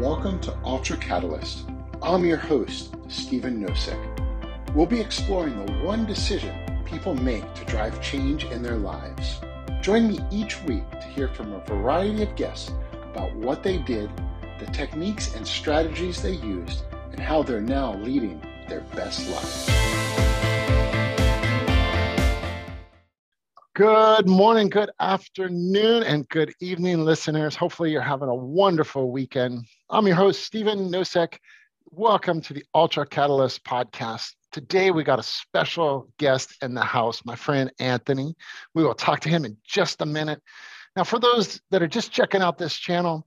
welcome to Ultra Catalyst. I'm your host, Stephen Nosek. We'll be exploring the one decision people make to drive change in their lives. Join me each week to hear from a variety of guests about what they did, the techniques and strategies they used, and how they're now leading their best life. Good morning, good afternoon, and good evening, listeners. Hopefully, you're having a wonderful weekend. I'm your host, Stephen Nosek. Welcome to the Ultra Catalyst podcast. Today, we got a special guest in the house, my friend Anthony. We will talk to him in just a minute. Now, for those that are just checking out this channel,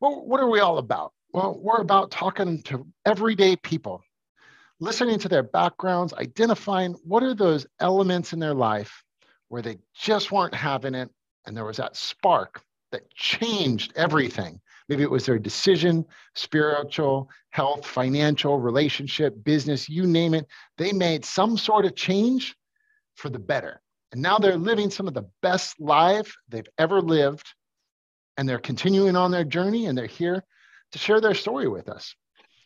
well, what are we all about? Well, we're about talking to everyday people, listening to their backgrounds, identifying what are those elements in their life where they just weren't having it. And there was that spark that changed everything. Maybe it was their decision, spiritual, health, financial, relationship, business, you name it. They made some sort of change for the better. And now they're living some of the best life they've ever lived. And they're continuing on their journey and they're here to share their story with us.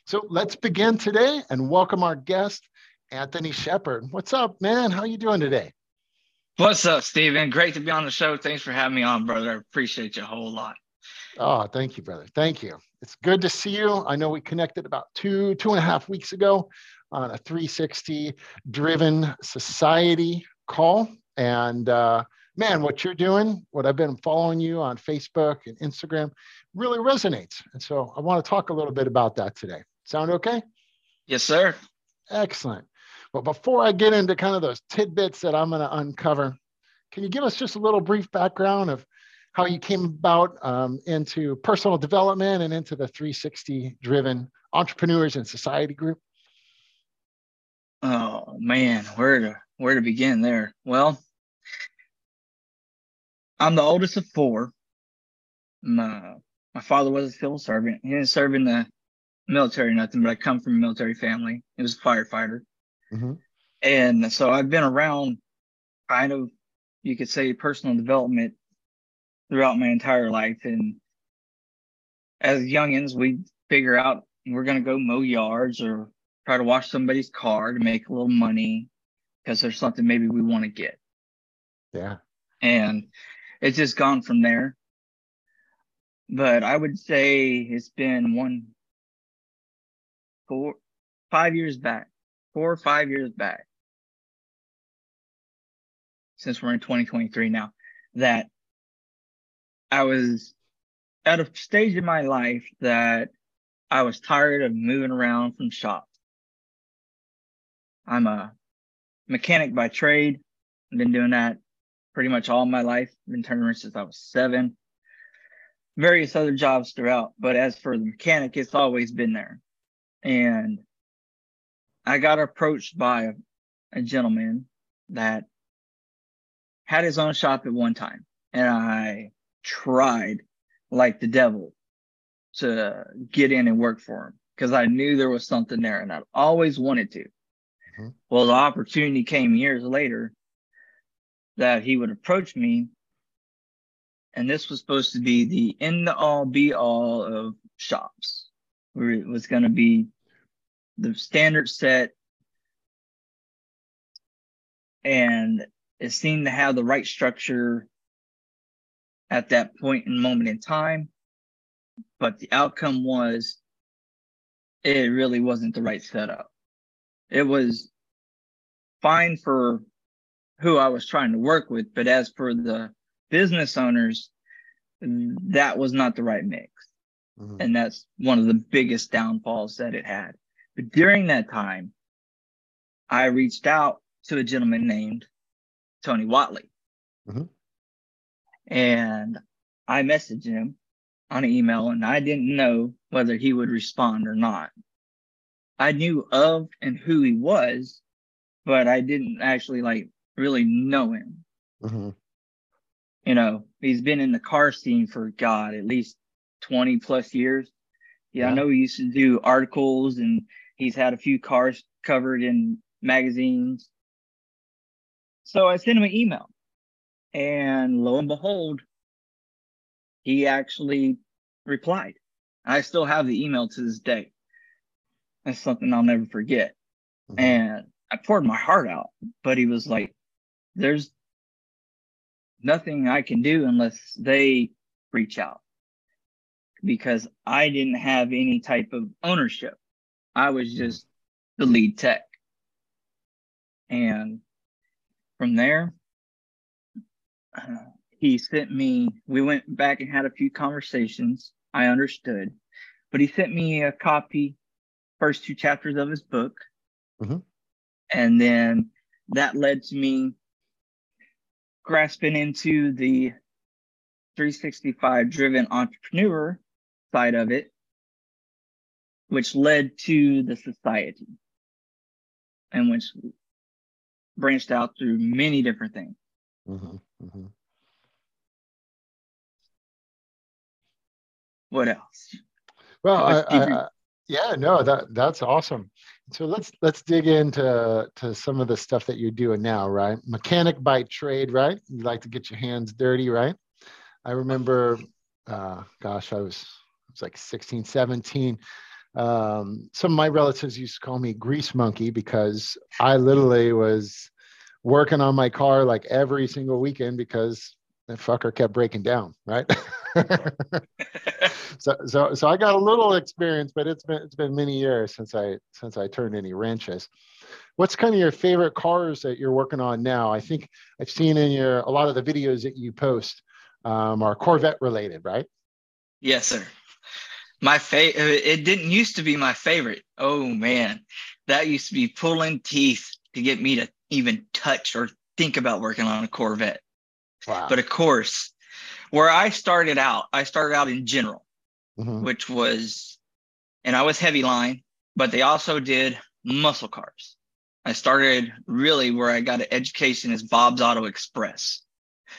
So let's begin today and welcome our guest, Anthony Shepard. What's up, man? How you doing today? What's up, Stephen? Great to be on the show. Thanks for having me on, brother. I appreciate you a whole lot. Oh, thank you, brother. Thank you. It's good to see you. I know we connected about two, two and a half weeks ago on a 360 driven society call. And uh, man, what you're doing, what I've been following you on Facebook and Instagram really resonates. And so I want to talk a little bit about that today. Sound okay? Yes, sir. Excellent. But before I get into kind of those tidbits that I'm going to uncover, can you give us just a little brief background of how you came about um, into personal development and into the 360 driven entrepreneurs and society group? Oh man, where to where to begin there? Well, I'm the oldest of four. My my father was a civil servant. He didn't serve in the military or nothing, but I come from a military family. He was a firefighter. Mm-hmm. And so I've been around kind of, you could say, personal development throughout my entire life. And as youngins, we figure out we're going to go mow yards or try to wash somebody's car to make a little money because there's something maybe we want to get. Yeah. And it's just gone from there. But I would say it's been one, four, five years back four or five years back, since we're in 2023 now, that I was at a stage in my life that I was tired of moving around from shop. I'm a mechanic by trade. I've been doing that pretty much all my life. I've been turning around since I was seven. Various other jobs throughout, but as for the mechanic, it's always been there. And I got approached by a, a gentleman that had his own shop at one time, and I tried like the devil to get in and work for him because I knew there was something there and I always wanted to. Mm-hmm. Well, the opportunity came years later that he would approach me, and this was supposed to be the end all be all of shops. Where it was going to be the standard set and it seemed to have the right structure at that point and moment in time but the outcome was it really wasn't the right setup. It was fine for who i was trying to work with but as for the business owners that was not the right mix. Mm-hmm. and that's one of the biggest downfalls that it had but during that time, I reached out to a gentleman named Tony Whatley. Mm-hmm. And I messaged him on an email and I didn't know whether he would respond or not. I knew of and who he was, but I didn't actually like really know him. Mm-hmm. You know, he's been in the car scene for God, at least 20 plus years. Yeah, yeah. I know he used to do articles and He's had a few cars covered in magazines. So I sent him an email. And lo and behold, he actually replied. I still have the email to this day. That's something I'll never forget. Mm-hmm. And I poured my heart out, but he was like, there's nothing I can do unless they reach out because I didn't have any type of ownership. I was just the lead tech. And from there, uh, he sent me, we went back and had a few conversations. I understood, but he sent me a copy, first two chapters of his book. Mm-hmm. And then that led to me grasping into the 365 driven entrepreneur side of it, which led to the society and which branched out through many different things. Mm-hmm, mm-hmm. What else? Well, I, I, yeah, no, that that's awesome. So let's let's dig into to some of the stuff that you're doing now, right? Mechanic by trade, right? You like to get your hands dirty, right? I remember, uh, gosh, I was I was like 16, 17. Um, some of my relatives used to call me grease monkey because I literally was working on my car like every single weekend because the fucker kept breaking down, right? so, so, so I got a little experience, but it's been it's been many years since I since I turned any wrenches. What's kind of your favorite cars that you're working on now? I think I've seen in your a lot of the videos that you post um, are Corvette related, right? Yes, sir. My favorite. It didn't used to be my favorite. Oh man, that used to be pulling teeth to get me to even touch or think about working on a Corvette. Wow. But of course, where I started out, I started out in general, mm-hmm. which was, and I was heavy line, but they also did muscle cars. I started really where I got an education is Bob's Auto Express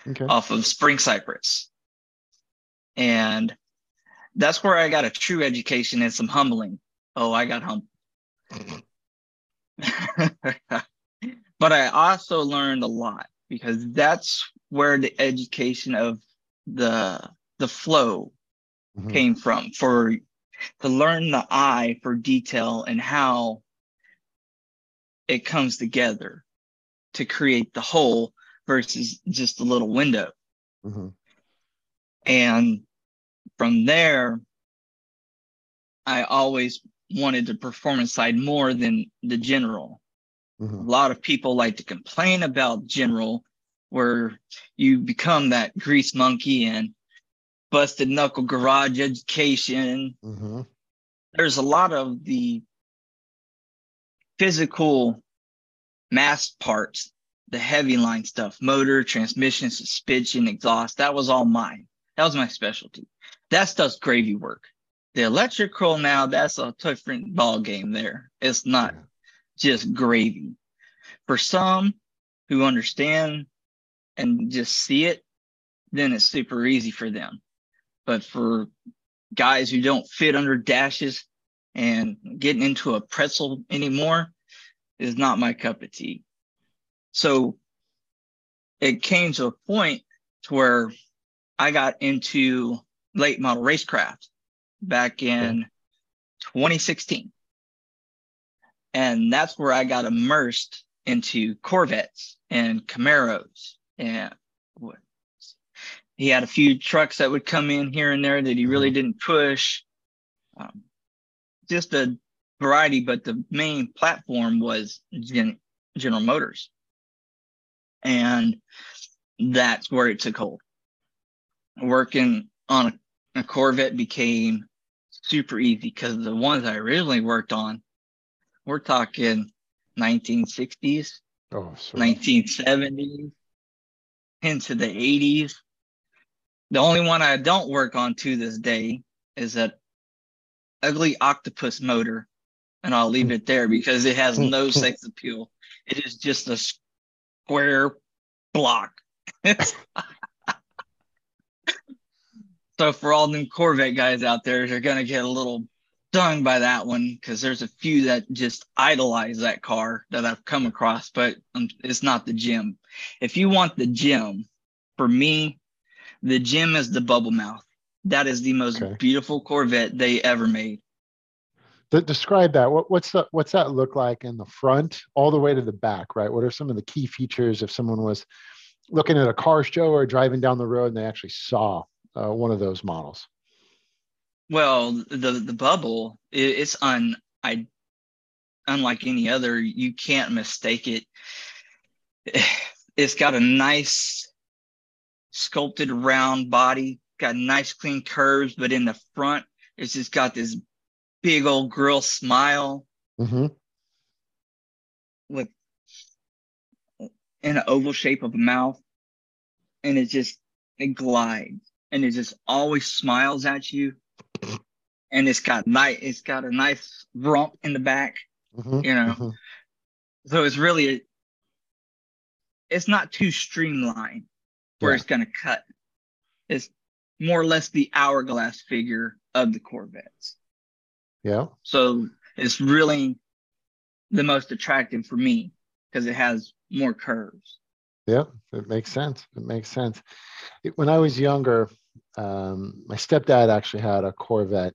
okay. off of Spring Cypress. And that's where I got a true education and some humbling. Oh, I got humbled. but I also learned a lot because that's where the education of the the flow mm-hmm. came from for to learn the eye for detail and how it comes together to create the whole versus just a little window. Mm-hmm. And from there, I always wanted the performance side more than the general. Mm-hmm. A lot of people like to complain about general where you become that grease monkey and busted knuckle garage education. Mm-hmm. There's a lot of the physical mass parts, the heavy line stuff, motor, transmission, suspension, exhaust. That was all mine. That was my specialty. That stuff's gravy work. The electrical now, that's a different ball game there. It's not yeah. just gravy. For some who understand and just see it, then it's super easy for them. But for guys who don't fit under dashes and getting into a pretzel anymore is not my cup of tea. So it came to a point to where I got into late model racecraft back in 2016. And that's where I got immersed into Corvettes and Camaros and what he had a few trucks that would come in here and there that he really mm-hmm. didn't push. Um, just a variety, but the main platform was Gen- General Motors. And that's where it took hold. Working on a, a Corvette became super easy because the ones I originally worked on, we're talking 1960s, oh, 1970s, into the 80s. The only one I don't work on to this day is that ugly octopus motor. And I'll leave it there because it has no sex appeal. It is just a square block. so for all them Corvette guys out there, they're gonna get a little stung by that one because there's a few that just idolize that car that I've come across, but um, it's not the gym. If you want the gym, for me, the gym is the bubble mouth. That is the most okay. beautiful Corvette they ever made. De- describe that. What, what's the, what's that look like in the front, all the way to the back? Right. What are some of the key features if someone was looking at a car show or driving down the road and they actually saw uh, one of those models? Well, the the bubble it's un I unlike any other. You can't mistake it. It's got a nice sculpted round body, got nice clean curves, but in the front, it's just got this big old girl smile mm-hmm. with in an oval shape of a mouth, and it just it glides and it just always smiles at you. And it's got nice it's got a nice rump in the back mm-hmm, you know? mm-hmm. so it's really a, it's not too streamlined where yeah. it's going to cut. It's more or less the hourglass figure of the corvettes. Yeah. So it's really the most attractive for me because it has more curves yeah it makes sense it makes sense when i was younger um, my stepdad actually had a corvette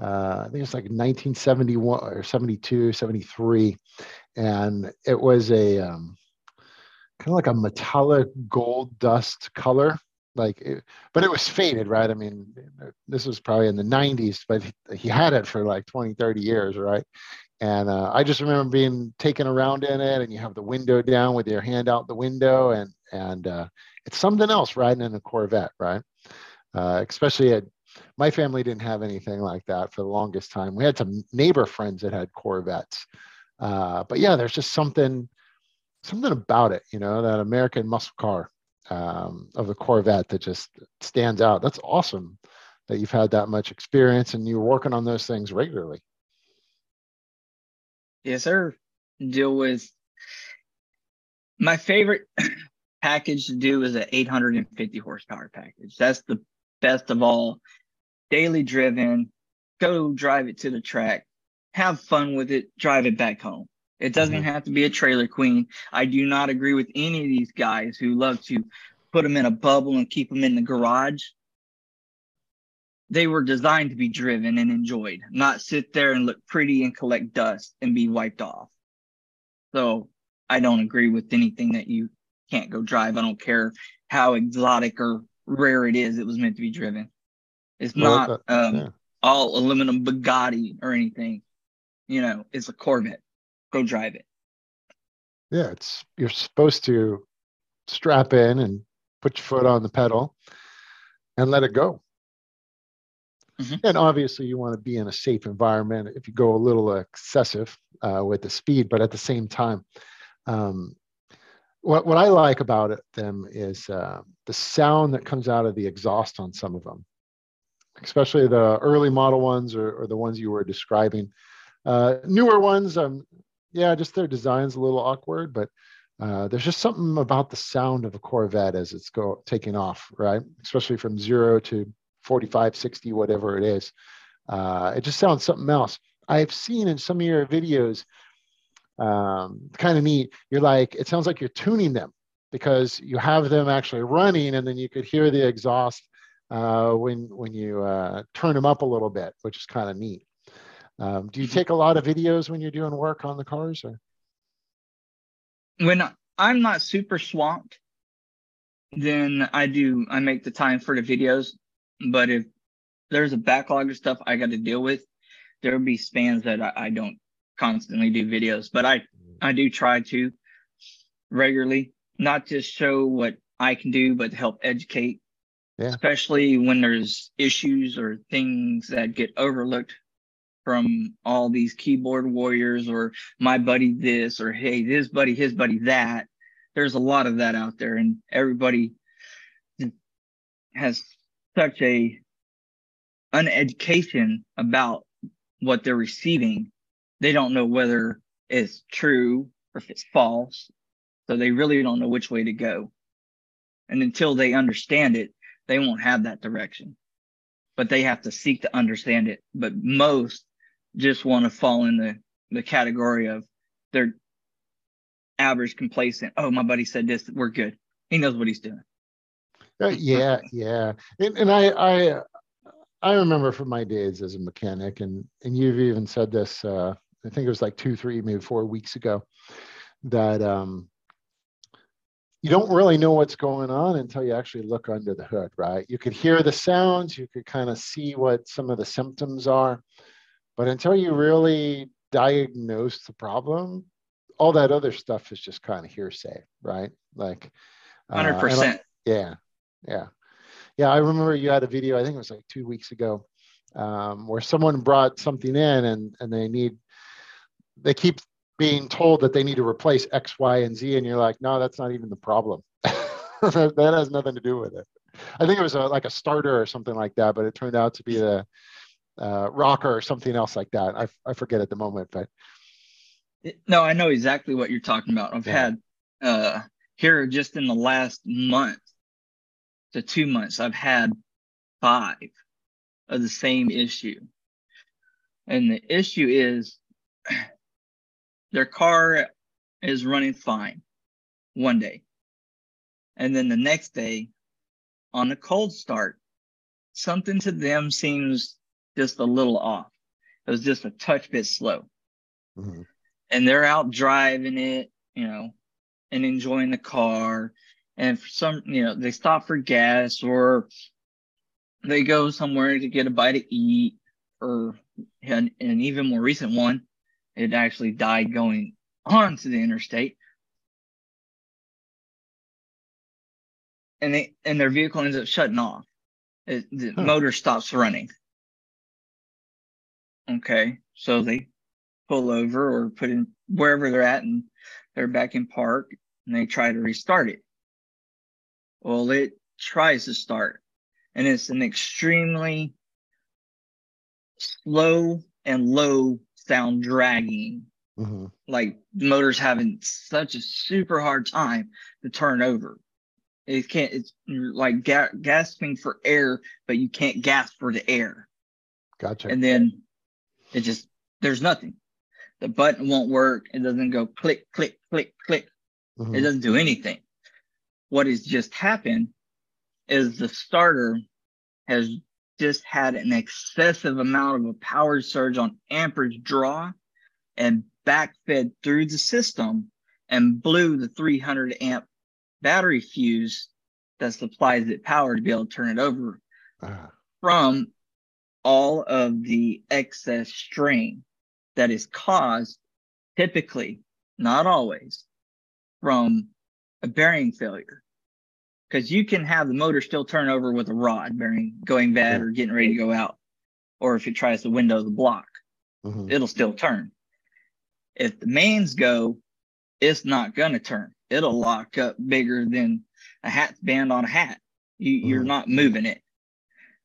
uh, I think it's like 1971 or 72, 73. And it was a um, kind of like a metallic gold dust color. Like, it, but it was faded, right? I mean, this was probably in the 90s, but he had it for like 20, 30 years, right? And uh, I just remember being taken around in it, and you have the window down with your hand out the window, and and uh, it's something else riding in a Corvette, right? Uh, especially at my family didn't have anything like that for the longest time. We had some neighbor friends that had Corvettes, uh, but yeah, there's just something something about it, you know, that American muscle car um, of the Corvette that just stands out. That's awesome that you've had that much experience and you're working on those things regularly. Yes, sir. Deal with my favorite package to do is an 850 horsepower package. That's the best of all daily driven, go drive it to the track, have fun with it, drive it back home. It doesn't mm-hmm. have to be a trailer queen. I do not agree with any of these guys who love to put them in a bubble and keep them in the garage. They were designed to be driven and enjoyed, not sit there and look pretty and collect dust and be wiped off. So I don't agree with anything that you can't go drive. I don't care how exotic or rare it is. It was meant to be driven. It's not uh, um, yeah. all aluminum Bugatti or anything. You know, it's a Corvette. Go drive it. Yeah, it's you're supposed to strap in and put your foot on the pedal and let it go. Mm-hmm. And obviously, you want to be in a safe environment. If you go a little excessive uh, with the speed, but at the same time, um, what what I like about it, them is uh, the sound that comes out of the exhaust on some of them especially the early model ones or, or the ones you were describing. Uh, newer ones, um, yeah, just their design's a little awkward, but uh, there's just something about the sound of a Corvette as it's go taking off, right? Especially from zero to 45, 60, whatever it is. Uh, it just sounds something else. I've seen in some of your videos, um, kind of neat. You're like, it sounds like you're tuning them because you have them actually running and then you could hear the exhaust uh, when when you uh, turn them up a little bit, which is kind of neat. Um, do you mm-hmm. take a lot of videos when you're doing work on the cars? Or? When I'm not super swamped, then I do. I make the time for the videos. But if there's a backlog of stuff I got to deal with, there will be spans that I, I don't constantly do videos. But I I do try to regularly, not just show what I can do, but help educate yeah. especially when there's issues or things that get overlooked from all these keyboard warriors or my buddy this or hey this buddy his buddy that there's a lot of that out there and everybody has such a uneducation about what they're receiving they don't know whether it's true or if it's false so they really don't know which way to go and until they understand it they won't have that direction, but they have to seek to understand it. But most just want to fall in the, the category of they're average complacent. Oh, my buddy said this. We're good. He knows what he's doing. Uh, yeah, yeah. And, and I, I, I remember from my days as a mechanic, and and you've even said this. Uh, I think it was like two, three, maybe four weeks ago, that um, you don't really know what's going on until you actually look under the hood, right? You could hear the sounds, you could kind of see what some of the symptoms are, but until you really diagnose the problem, all that other stuff is just kind of hearsay, right? Like, hundred uh, percent. Yeah, yeah, yeah. I remember you had a video. I think it was like two weeks ago, um, where someone brought something in and and they need, they keep being told that they need to replace X, Y, and Z, and you're like, no, that's not even the problem. that, has nothing to do with it. I think it was a, like a starter or something like that, but it turned out to be the uh, rocker or something else like that. I, I forget at the moment, but no, I know exactly what you're talking about. I've yeah. had uh, here just in the last month to two months, I've had five of the same issue, and the issue is their car is running fine one day. And then the next day, on a cold start, something to them seems just a little off. It was just a touch bit slow. Mm-hmm. And they're out driving it, you know, and enjoying the car. And for some, you know, they stop for gas or they go somewhere to get a bite to eat. Or an, an even more recent one, it actually died going onto the interstate. And they and their vehicle ends up shutting off. It, the huh. motor stops running. Okay, so they pull over or put in wherever they're at, and they're back in park, and they try to restart it. Well, it tries to start, and it's an extremely slow and low sound dragging. Mm-hmm. Like motors having such a super hard time to turn over. It can't. It's like ga- gasping for air, but you can't gasp for the air. Gotcha. And then it just there's nothing. The button won't work. It doesn't go click, click, click, click. Mm-hmm. It doesn't do anything. What has just happened is the starter has just had an excessive amount of a power surge on amperage draw and backfed through the system and blew the 300 amp battery fuse that supplies it power to be able to turn it over uh-huh. from all of the excess strain that is caused typically, not always, from a bearing failure because you can have the motor still turn over with a rod bearing going bad or getting ready to go out, or if it tries to window the block, mm-hmm. it'll still turn. If the mains go, it's not gonna turn. It'll lock up bigger than a hat band on a hat. You, mm-hmm. You're not moving it.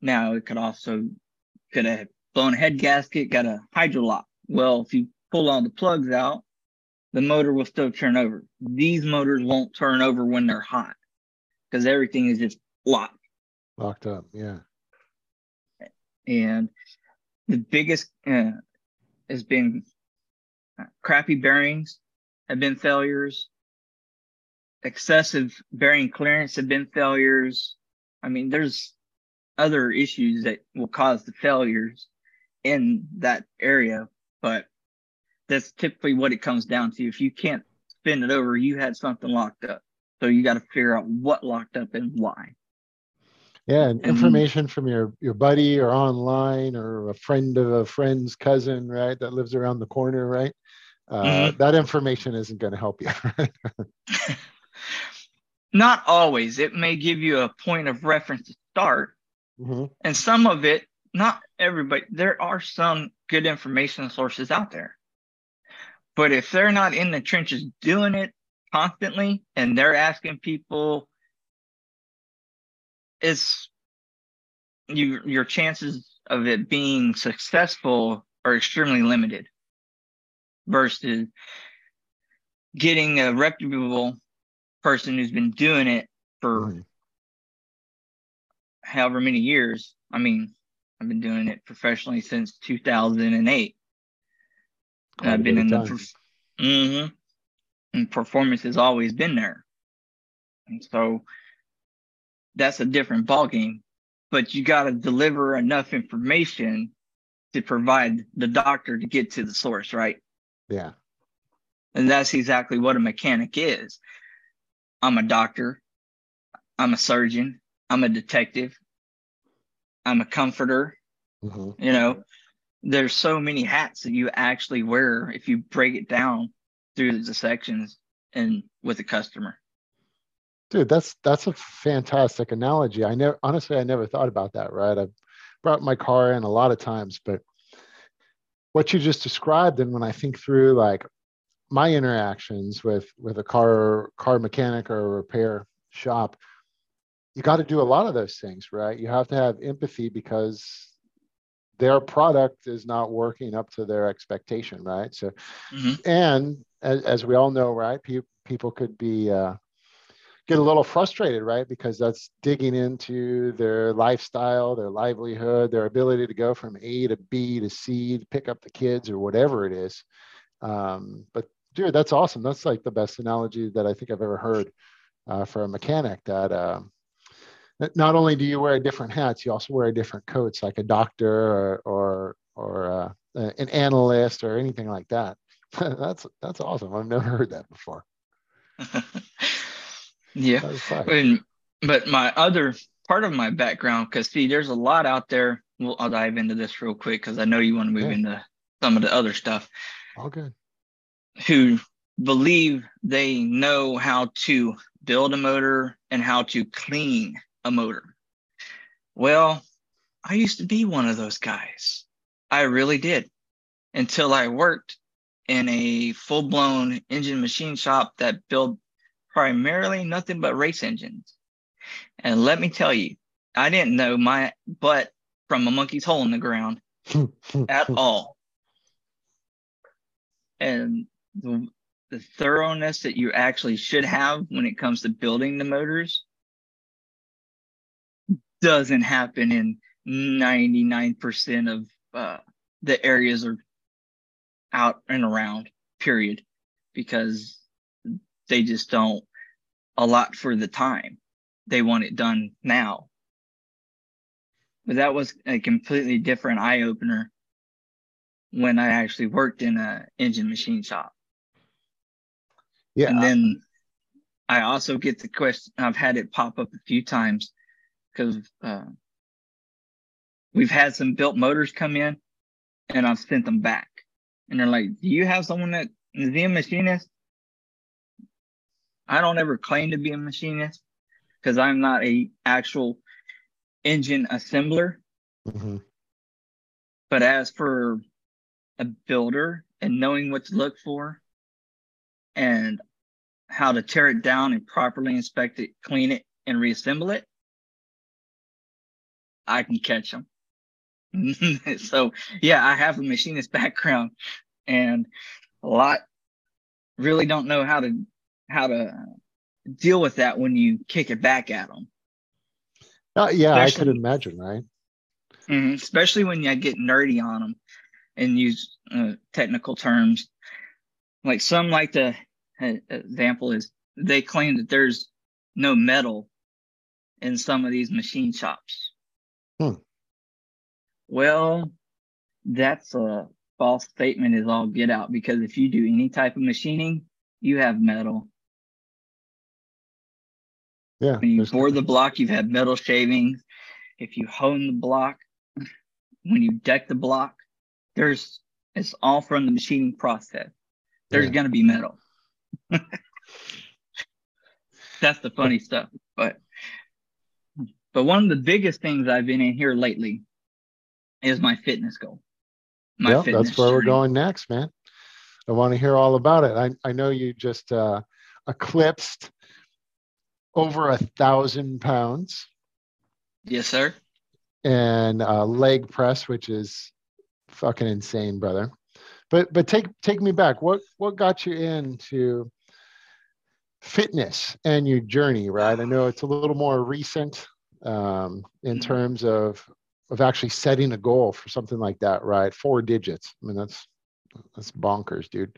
Now it could also could have blown a head gasket, got a hydro lock. Well, if you pull all the plugs out, the motor will still turn over. These motors won't turn over when they're hot because everything is just locked. Locked up, yeah. And the biggest uh, has been uh, crappy bearings have been failures. Excessive bearing clearance have been failures. I mean, there's other issues that will cause the failures in that area, but that's typically what it comes down to. If you can't spin it over, you had something locked up. So you got to figure out what locked up and why. Yeah, and, information from your your buddy or online or a friend of a friend's cousin, right, that lives around the corner, right? Uh, mm-hmm. That information isn't going to help you. Not always. It may give you a point of reference to start, mm-hmm. and some of it, not everybody. There are some good information sources out there, but if they're not in the trenches doing it, constantly and they're asking people it's you your chances of it being successful are extremely limited versus getting a reputable person who's been doing it for mm. however many years i mean i've been doing it professionally since 2008 i've been in the mm-hmm and performance has always been there. And so that's a different ballgame. but you got to deliver enough information to provide the doctor to get to the source, right? Yeah. And that's exactly what a mechanic is. I'm a doctor. I'm a surgeon. I'm a detective. I'm a comforter. Mm-hmm. You know, there's so many hats that you actually wear if you break it down through the sections and with a customer. Dude, that's that's a fantastic analogy. I never honestly I never thought about that, right? I've brought my car in a lot of times, but what you just described and when I think through like my interactions with with a car car mechanic or a repair shop, you got to do a lot of those things, right? You have to have empathy because their product is not working up to their expectation, right? So, mm-hmm. and as, as, we all know, right, pe- people could be uh, get a little frustrated, right? Because that's digging into their lifestyle, their livelihood, their ability to go from A to B to C to pick up the kids or whatever it is. Um, but dude, that's awesome. That's like the best analogy that I think I've ever heard uh, for a mechanic. That uh, not only do you wear different hats, you also wear different coats, like a doctor or or, or uh, an analyst or anything like that. that's that's awesome. I've never heard that before. Yeah. And, but my other part of my background, because see, there's a lot out there. Well, I'll dive into this real quick because I know you want to move yeah. into some of the other stuff. All good. Who believe they know how to build a motor and how to clean a motor. Well, I used to be one of those guys. I really did until I worked in a full blown engine machine shop that built primarily nothing but race engines. And let me tell you, I didn't know my butt from a monkey's hole in the ground at all. And the, the thoroughness that you actually should have when it comes to building the motors doesn't happen in 99% of uh, the areas are out and around, period. Because they just don't allot for the time. They want it done now. But that was a completely different eye opener when I actually worked in a engine machine shop. Yeah. And then I also get the question, I've had it pop up a few times because uh, we've had some built motors come in and I've sent them back. And they're like, Do you have someone that is a machinist? I don't ever claim to be a machinist because I'm not a actual engine assembler. Mm-hmm. But as for a builder and knowing what to look for and how to tear it down and properly inspect it, clean it, and reassemble it, I can catch them. so yeah, I have a machinist background and a lot really don't know how to how to deal with that when you kick it back at them. Uh, yeah, especially, I could imagine, right? Mm-hmm, especially when you get nerdy on them and use uh, technical terms. Like some like the uh, example is they claim that there's no metal in some of these machine shops. Well, that's a false statement is all get out because if you do any type of machining, you have metal. Yeah. When you bore the block, you've had metal shavings. If you hone the block, when you deck the block, there's it's all from the machining process. There's yeah. gonna be metal. That's the funny stuff. But but one of the biggest things I've been in here lately is my fitness goal. My yeah, fitness that's where journey. we're going next, man. I want to hear all about it. I, I know you just uh, eclipsed over a thousand pounds. Yes, sir. And uh, leg press, which is fucking insane, brother. But but take take me back. What what got you into fitness and your journey? Right. I know it's a little more recent um, in mm-hmm. terms of of actually setting a goal for something like that. Right. Four digits. I mean that's that's bonkers, dude.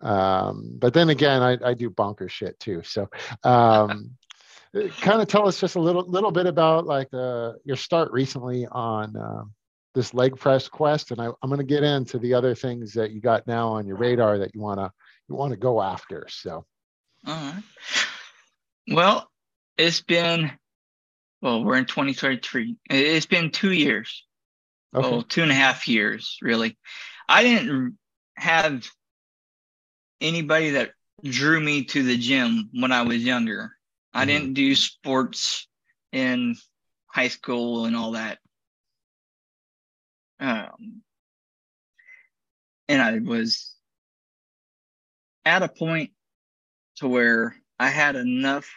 Um, but then again, I, I do bonkers shit too. So, um, kind of tell us just a little little bit about like uh, your start recently on uh, this leg press quest, and I, am going to get into the other things that you got now on your radar that you want to you want to go after. So, all right. Well, it's been well, we're in 2023. It's been two years. Okay. Well, two and a half years, really. I didn't have anybody that drew me to the gym when I was younger. Mm-hmm. I didn't do sports in high school and all that. Um, and I was at a point to where I had enough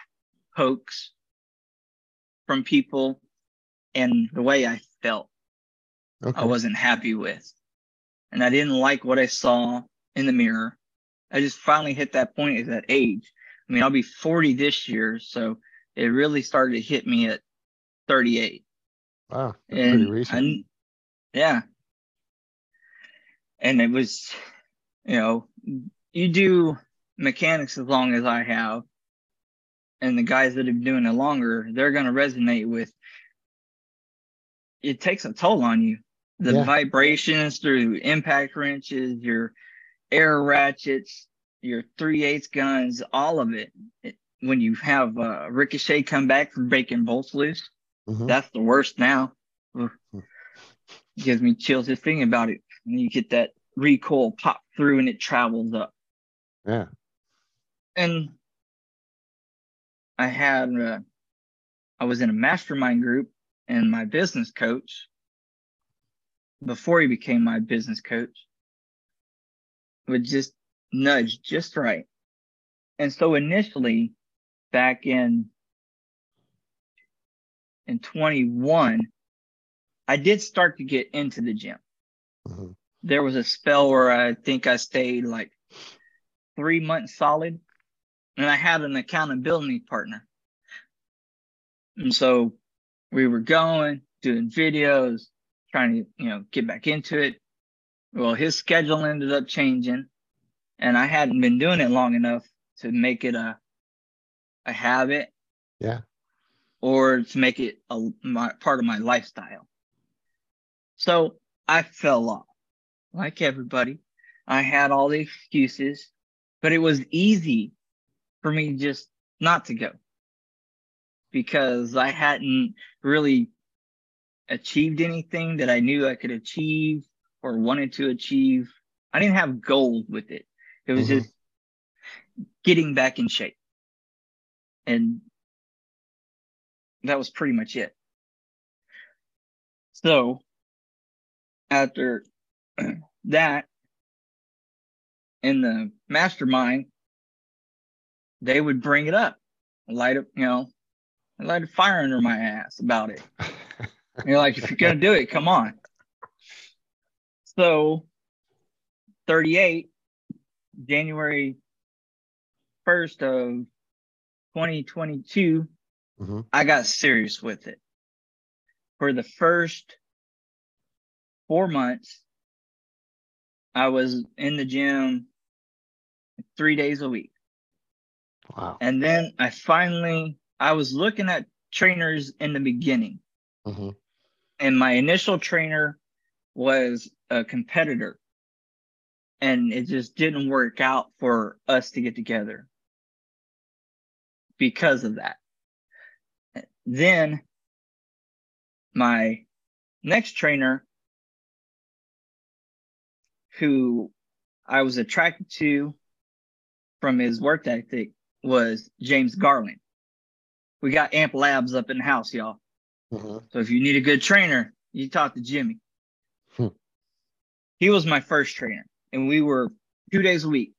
pokes from people and the way I felt okay. I wasn't happy with. And I didn't like what I saw in the mirror. I just finally hit that point at that age. I mean, I'll be 40 this year, so it really started to hit me at 38. Wow, pretty recent. I, yeah, and it was, you know, you do mechanics as long as I have, and the guys that have been doing it longer, they're going to resonate with. It takes a toll on you. The yeah. vibrations through impact wrenches, your air ratchets, your three eighths guns, all of it. it when you have uh, ricochet come back from breaking bolts loose, mm-hmm. that's the worst now. It gives me chills just thinking about it. And you get that recoil pop through and it travels up. Yeah. And I had, uh, I was in a mastermind group and my business coach, before he became my business coach, would just nudge just right. And so initially, back in in 21, I did start to get into the gym. Mm-hmm. There was a spell where I think I stayed like three months solid, and I had an accountability partner. And so we were going, doing videos, trying to, you know, get back into it. Well, his schedule ended up changing, and I hadn't been doing it long enough to make it a a habit. Yeah. Or to make it a my, part of my lifestyle. So I fell off, like everybody. I had all the excuses, but it was easy for me just not to go because I hadn't really achieved anything that I knew I could achieve or wanted to achieve. I didn't have goals with it. It was mm-hmm. just getting back in shape. And that was pretty much it. So after that, in the mastermind, they would bring it up, light up, you know, light a fire under my ass about it. you're like, if you're gonna do it, come on. So 38, January 1st of 2022, mm-hmm. I got serious with it. For the first four months, I was in the gym three days a week. Wow. And then I finally, I was looking at trainers in the beginning. Mm-hmm. And my initial trainer was a competitor. And it just didn't work out for us to get together because of that. Then my next trainer, who I was attracted to from his work ethic, was James Garland. We got Amp Labs up in the house, y'all. Mm-hmm. So if you need a good trainer, you talk to Jimmy. Hmm. He was my first trainer, and we were two days a week.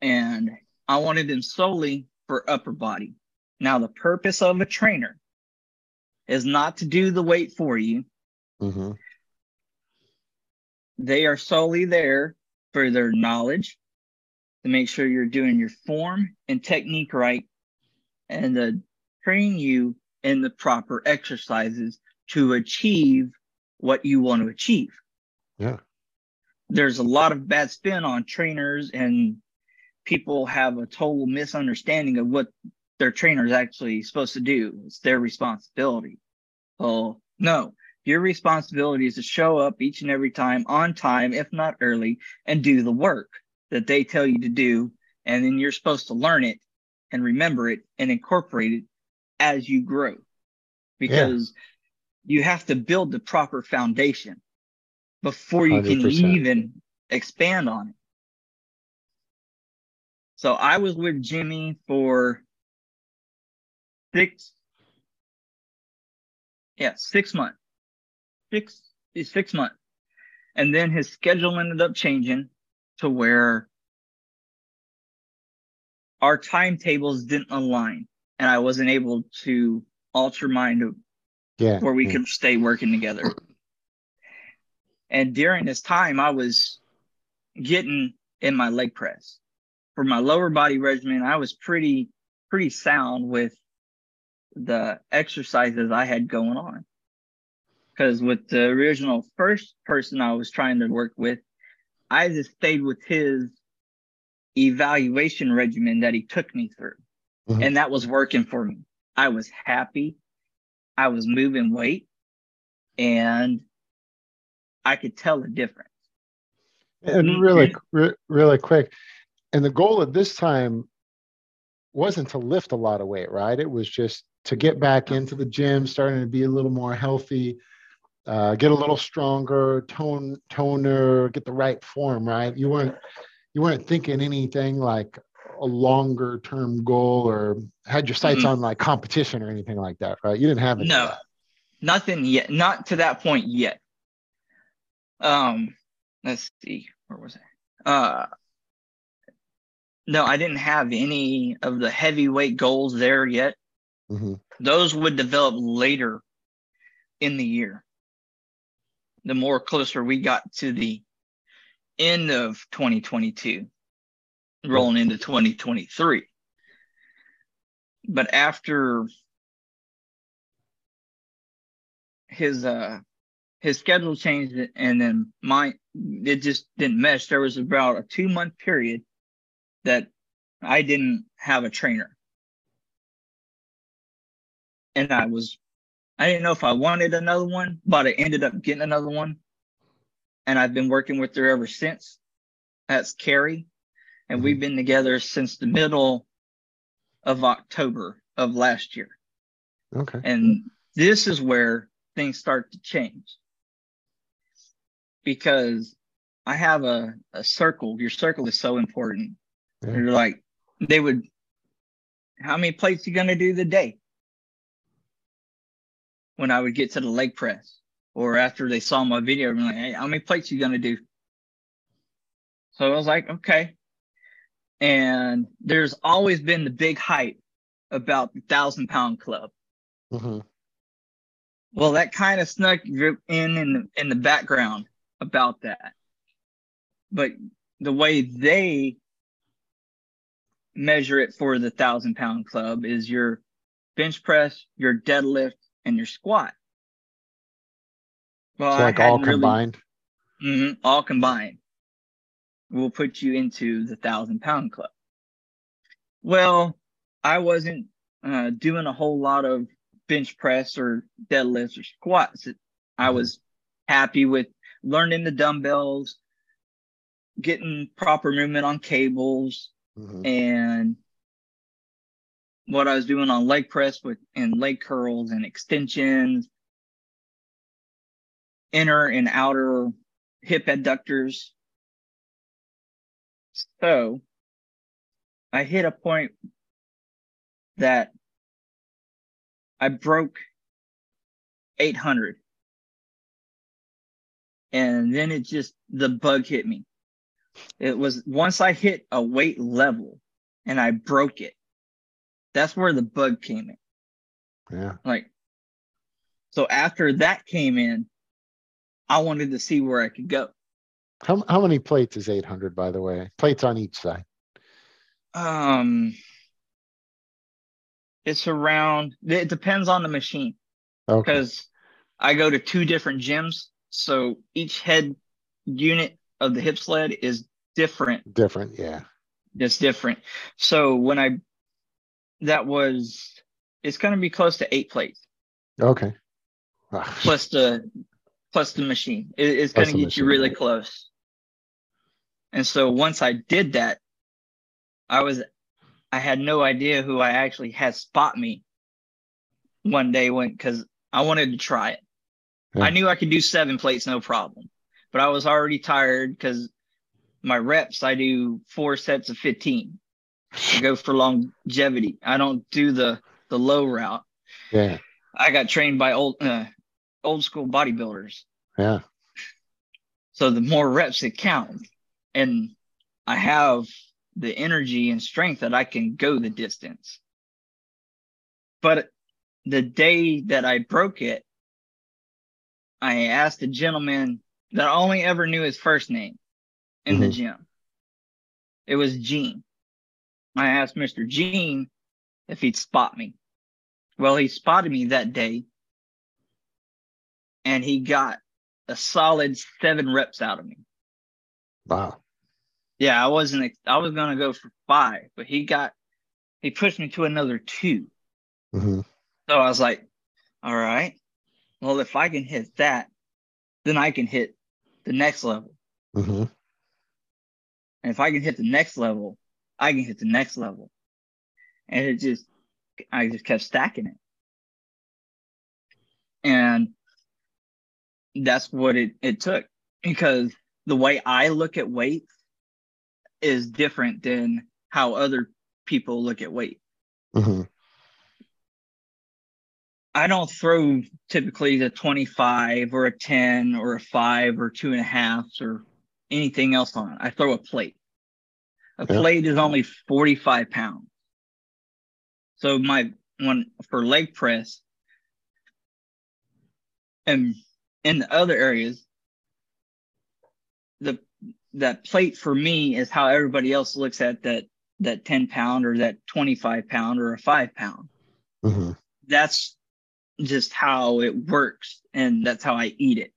And I wanted him solely for upper body. Now, the purpose of a trainer is not to do the weight for you. Mm-hmm. They are solely there for their knowledge, to make sure you're doing your form and technique right and to train you in the proper exercises to achieve what you want to achieve. Yeah. There's a lot of bad spin on trainers and people have a total misunderstanding of what their trainer is actually supposed to do. It's their responsibility. Well, no, your responsibility is to show up each and every time on time, if not early, and do the work that they tell you to do. And then you're supposed to learn it and remember it and incorporate it as you grow because yeah. you have to build the proper foundation before you 100%. can even expand on it. So I was with Jimmy for six, yeah, six months, six, six months. And then his schedule ended up changing to where our timetables didn't align and I wasn't able to alter mine to yeah, where we yeah. could stay working together. And during this time, I was getting in my leg press. For my lower body regimen, I was pretty, pretty sound with the exercises I had going on. Because with the original first person I was trying to work with, I just stayed with his evaluation regimen that he took me through. Mm-hmm. And that was working for me. I was happy. I was moving weight and I could tell the difference. And really, re- really quick. And the goal at this time wasn't to lift a lot of weight, right? It was just to get back into the gym, starting to be a little more healthy, uh, get a little stronger, tone toner, get the right form, right? You weren't you weren't thinking anything like a longer term goal or had your sights mm-hmm. on like competition or anything like that, right? You didn't have. No, nothing yet. Not to that point yet. Um, let's see, where was I? Uh, no, I didn't have any of the heavyweight goals there yet. Mm-hmm. Those would develop later in the year. The more closer we got to the end of 2022, rolling into 2023. But after his uh his schedule changed and then my it just didn't mesh. There was about a two month period that I didn't have a trainer. And I was I didn't know if I wanted another one, but I ended up getting another one. And I've been working with her ever since. That's Carrie. And mm-hmm. we've been together since the middle of October of last year. Okay. And this is where things start to change because I have a, a circle. Your circle is so important. Yeah. You're like, they would, how many plates you going to do the day? When I would get to the leg press or after they saw my video, I'm like, hey, how many plates are you going to do? So I was like, okay. And there's always been the big hype about the thousand pound club. Mm-hmm. Well, that kind of snuck in in the, in the background about that. But the way they measure it for the thousand pound club is your bench press, your deadlift, and your squat. Well, so like all combined. Really, mm-hmm, all combined will put you into the thousand pound club. Well, I wasn't uh, doing a whole lot of bench press or deadlifts or squats. I mm-hmm. was happy with learning the dumbbells, getting proper movement on cables, mm-hmm. and what I was doing on leg press with and leg curls and extensions, inner and outer hip adductors. So I hit a point that I broke 800 and then it just the bug hit me. It was once I hit a weight level and I broke it. That's where the bug came in. Yeah. Like so after that came in, I wanted to see where I could go. How how many plates is 800 by the way? Plates on each side. Um it's around it depends on the machine. Okay. Because I go to two different gyms so each head unit of the hip sled is different. Different, yeah. It's different. So when I that was it's going to be close to eight plates Okay. plus the plus the machine. It, it's going to get you really close. And so once I did that, I was I had no idea who I actually had spot me one day when because I wanted to try it. Yeah. I knew I could do seven plates no problem, but I was already tired because my reps I do four sets of fifteen. I go for longevity. I don't do the the low route. Yeah. I got trained by old uh, old school bodybuilders. Yeah. So the more reps that count, And I have the energy and strength that I can go the distance. But the day that I broke it, I asked a gentleman that I only ever knew his first name in the Mhm. gym. It was Gene. I asked Mr. Gene if he'd spot me. Well, he spotted me that day and he got a solid seven reps out of me. Wow. Yeah, I wasn't, I was going to go for five, but he got, he pushed me to another two. hmm So I was like, all right, well, if I can hit that, then I can hit the next level. hmm And if I can hit the next level, I can hit the next level. And it just, I just kept stacking it. And that's what it, it took because the way I look at weight is different than how other people look at weight. hmm I don't throw typically the 25 or a 10 or a five or two and a half or anything else on. I throw a plate. A Yeah. plate is only 45 pounds. So my one for leg press and in the other areas, the that plate for me is how everybody else looks at that that 10 pound or that 25 pound or a five pound hmm that's just how it works and that's how I eat it.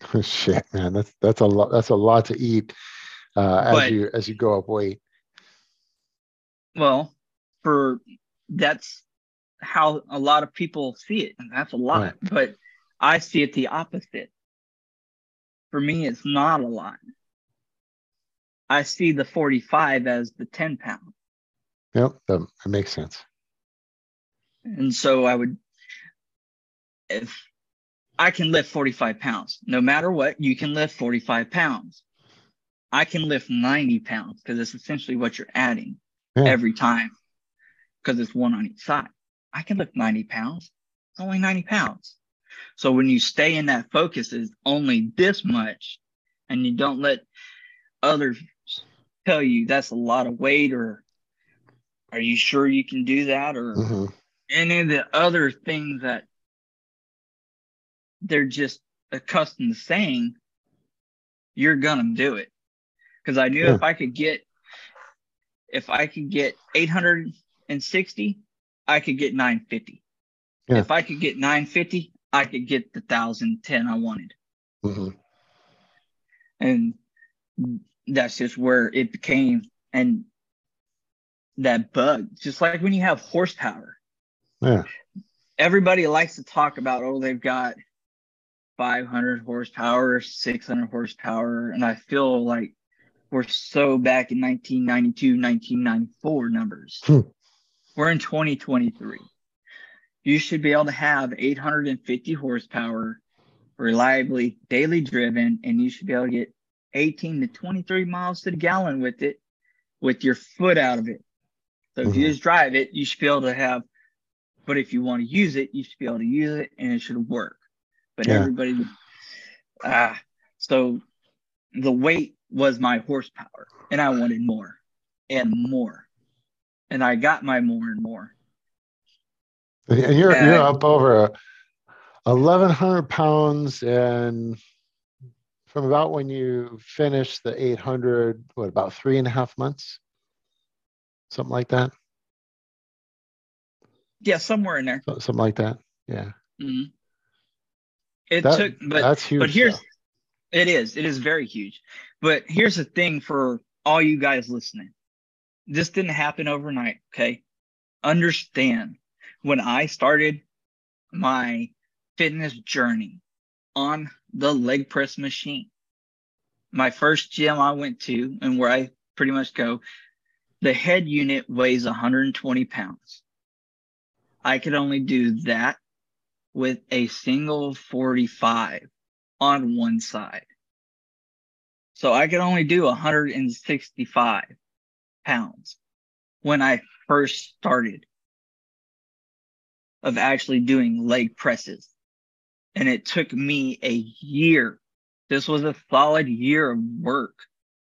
Shit, man. That's that's a lot. That's a lot to eat uh, as But- you as you go up weight. Well, for that's how a lot of people see it, and that's a lot. Right. But I see it the opposite. For me, it's not a lot. I see the 45 as the 10 pound. Yep, that, that makes sense. And so I would, if I can lift 45 pounds, no matter what, you can lift 45 pounds. I can lift 90 pounds because it's essentially what you're adding Yeah. every time because it's one on each side. I can lift 90 pounds. It's only 90 pounds. So when you stay in that focus is only this much and you don't let others tell you that's a lot of weight or are you sure you can do that or hmm any of the other things that they're just accustomed to saying, you're gonna do it. Because I knew Yeah. if I could get, if I could get 860, I could get 950. Yeah. If I could get 950, I could get the 1010 I wanted. hmm And that's just where it became. And that bug, just like when you have horsepower, Yeah. everybody likes to talk about, oh, they've got 500 horsepower, 600 horsepower. And I feel like we're so back in 1992, 1994 numbers. Hmm. We're in 2023. You should be able to have 850 horsepower, reliably daily driven, and you should be able to get 18 to 23 miles to the gallon with it with your foot out of it. So if you Mhm. just drive it, you should be able to have, but if you want to use it, you should be able to use it and it should work. But Yeah. everybody, ah, so the weight was my horsepower and I wanted more and more. And I got my more and more. And you're Yeah. you're up over eleven hundred pounds, and from about when you finished the eight hundred, what about three and a half months, something like that, Yeah, somewhere in there. So- something like that. Yeah, Mhm. It That- took, but that's huge. but here's though. it is it is very huge but here's the thing for all you guys listening this didn't happen overnight okay understand when I started my fitness journey on the leg press machine, my first gym I went to and where I pretty much go, the head unit weighs 120 pounds. I could only do that with a single 45 on one side. So I could only do 165 pounds when I first started of actually doing leg presses. And it took me a year. This was a solid year of work.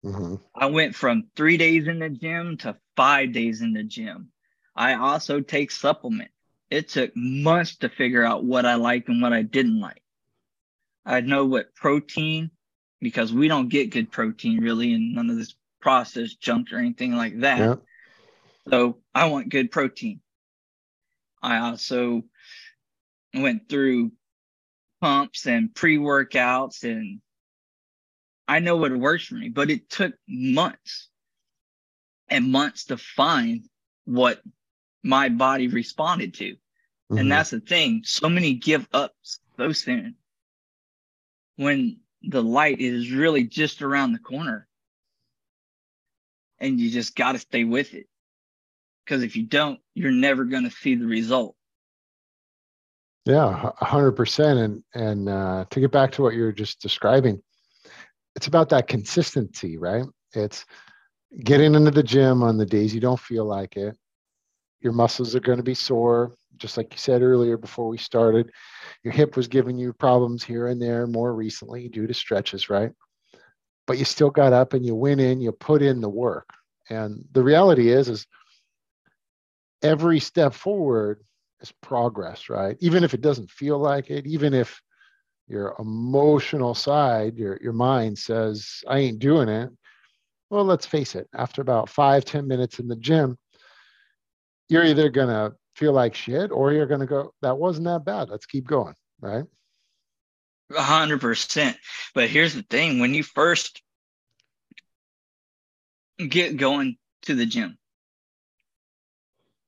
Mm-hmm. I went from three days in the gym to five days in the gym. I also take supplements. It took months to figure out what I liked and what I didn't like. I know what protein, because we don't get good protein really and none of this processed junk or anything like that. Yeah. So I want good protein. I also went through pumps and pre workouts, and I know what works for me, but it took months and months to find what my body responded to. Mm-hmm. And that's the thing. So many give up so soon when the light is really just around the corner. And you just got to stay with it. Because if you don't, you're never going to see the result. Yeah, hundred percent. And and uh, to get back to what you're just describing, it's about that consistency, right? It's getting into the gym on the days you don't feel like it. Your muscles are going to be sore, just like you said earlier before we started. Your hip was giving you problems here and there more recently due to stretches, right? But you still got up and you went in, you put in the work. And the reality is, is every step forward is progress, right? Even if it doesn't feel like it, even if your emotional side, your, your mind says, I ain't doing it. Well, let's face it, after about five ten minutes in the gym, you're either going to feel like shit or you're going to go, that wasn't that bad. Let's keep going, right? A hundred percent. But here's the thing when you first get going to the gym,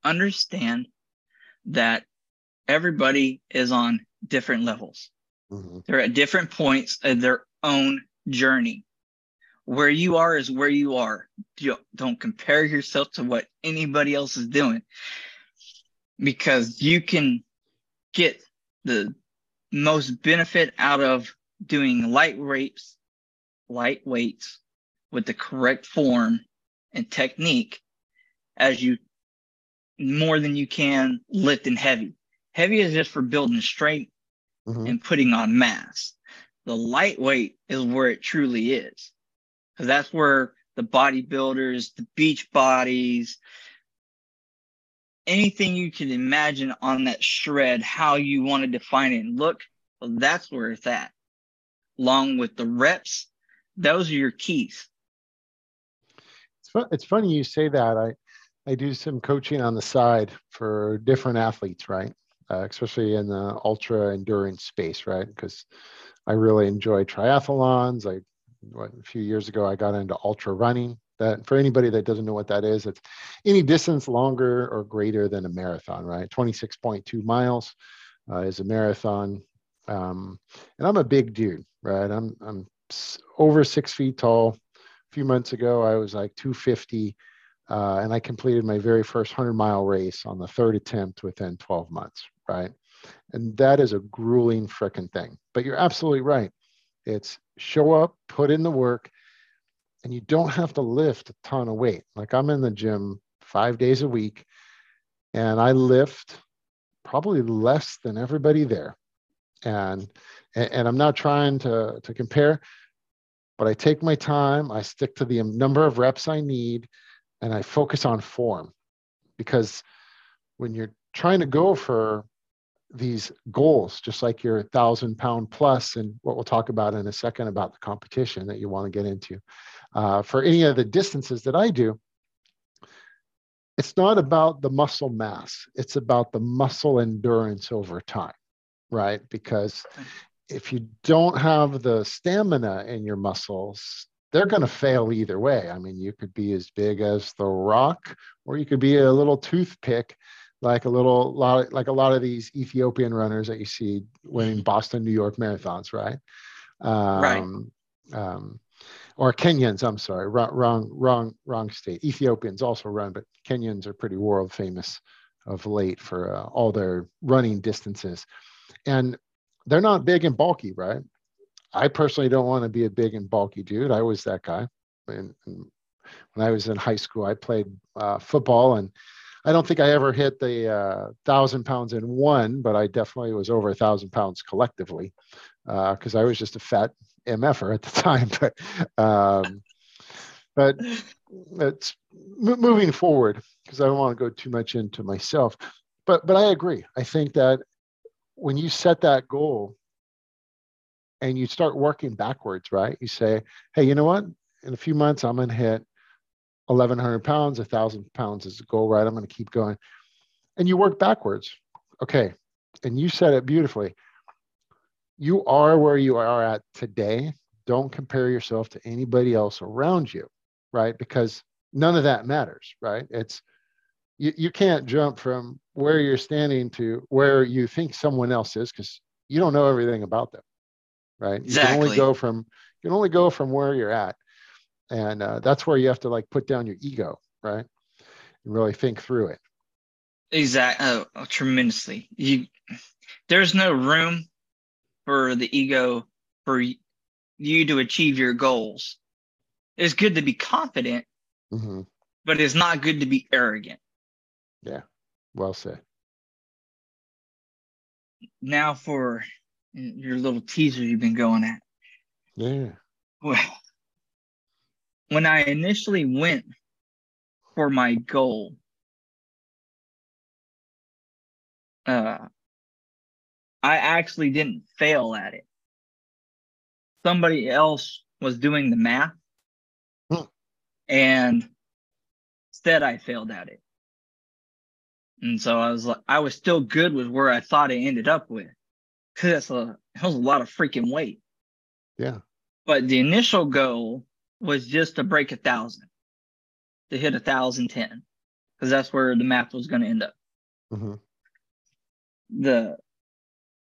understand that everybody is on different levels. Mm-hmm. They're at different points of their own journey. Where you are is where you are. Don't compare yourself to what anybody else is doing because you can get the most benefit out of doing light weights, light weights with the correct form and technique as you more than you can lifting heavy. Heavy is just for building strength mm-hmm. and putting on mass. The lightweight is where it truly is. Because that's where the bodybuilders, the beach bodies, anything you can imagine on that shred, how you want to define it and look, well, that's where it's at. Along with the reps, those are your keys. It's, fun, it's funny you say that. I I do some coaching on the side for different athletes, right? Uh, especially in the ultra endurance space, right? Because I really enjoy triathlons. I what, a few years ago I got into ultra running. That for anybody that doesn't know what that is, it's any distance longer or greater than a marathon, right? 26.2 miles uh, is a marathon. Um, and I'm a big dude, right? I'm I'm over six feet tall. A few months ago, I was like 250 uh, and I completed my very first 100 mile race on the third attempt within 12 months, right? And that is a grueling freaking thing. But you're absolutely right. It's show up, put in the work, and you don't have to lift a ton of weight. Like I'm in the gym five days a week, and I lift probably less than everybody there. And and I'm not trying to to compare, but I take my time. I stick to the number of reps I need and I focus on form because when you're trying to go for these goals, just like your thousand pound plus, and what we'll talk about in a second about the competition that you want to get into, uh, for any of the distances that I do, it's not about the muscle mass, it's about the muscle endurance over time, right? Because if you don't have the stamina in your muscles they're going to fail either way. I mean, you could be as big as the rock, or you could be a little toothpick, like a little lot, like a lot of these Ethiopian runners that you see winning Boston, New York marathons, right? Um, Right. Um, or Kenyans. I'm sorry, wrong, wrong, wrong, wrong state. Ethiopians also run, but Kenyans are pretty world famous of late for uh, all their running distances, and they're not big and bulky, right? I personally don't want to be a big and bulky dude. I was that guy. And, and when I was in high school, I played uh, football, and I don't think I ever hit the uh, thousand pounds in one, but I definitely was over a thousand pounds collectively because I was just a fat mf'er at the time. But um, but it's m- moving forward because I don't want to go too much into myself. But but I agree. I think that when you set that goal and you start working backwards, right? You say, hey, you know what? In a few months, I'm going to hit 1,100 pounds, 1,000 pounds is the goal, right? I'm going to keep going. And you work backwards. Okay. And you said it beautifully. You are where you are at today. Don't compare yourself to anybody else around you, right? Because none of that matters, right? It's, you, you can't jump from where you're standing to where you think someone else is because you don't know everything about them right Exactly. you can only go from you can only go from where you're at and uh, that's where you have to like put down your ego right and really think through it Exactly. Oh, oh, tremendously. You, there's no room for the ego for you to achieve your goals. It's good to be confident, hmm but it's not good to be arrogant. Yeah, well said Now for your little teaser you've been going at. yeah Well, when I initially went for my goal, uh, I actually didn't fail at it. Somebody else was doing the math, Hmm. and instead I failed at it. And so I was like, I was still good with where I thought it ended up with, because that's a that was a lot of freaking weight. yeah But the initial goal was just to break a thousand, to hit a thousand ten, because that's where the math was going to end up. hmm The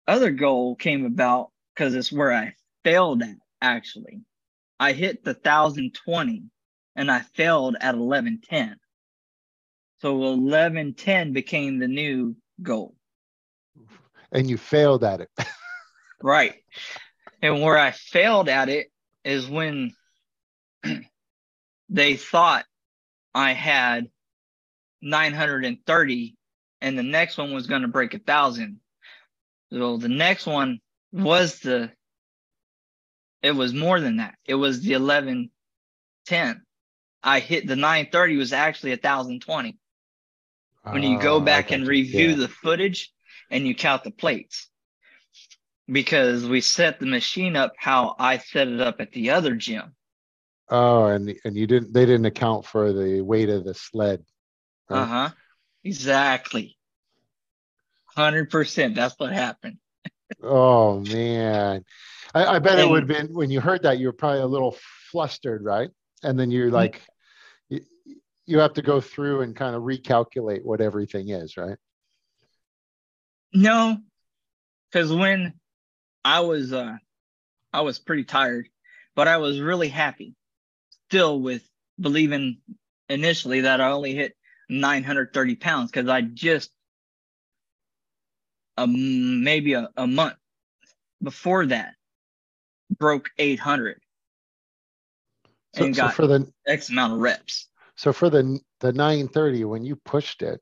other goal came about because it's where I failed at. Actually, I hit the thousand twenty, and I failed at eleven ten. So eleven ten became the new goal. and you failed at it Right. And where I failed at it is when they thought I had 930 and the next one was going to break a thousand. So the next one was the, it was more than that. It was the 1110. I hit the 930 was actually 1020 when you go Oh, back and review Yeah. the footage and you count the plates because we set the machine up how I set it up at the other gym. Oh and and you didn't they didn't account for the weight of the sled Right. Uh huh. Exactly. 100%. That's what happened. oh man i, I bet it would have been when you heard that you were probably a little flustered right and then you're like you, you have to go through and kind of recalculate what everything is right No, because when I was, uh, I was pretty tired, but I was really happy still with believing initially that I only hit 930 pounds because I just um, maybe a, a month before that broke 800 so, and so got for the X amount of reps. so for the the 930 when you pushed it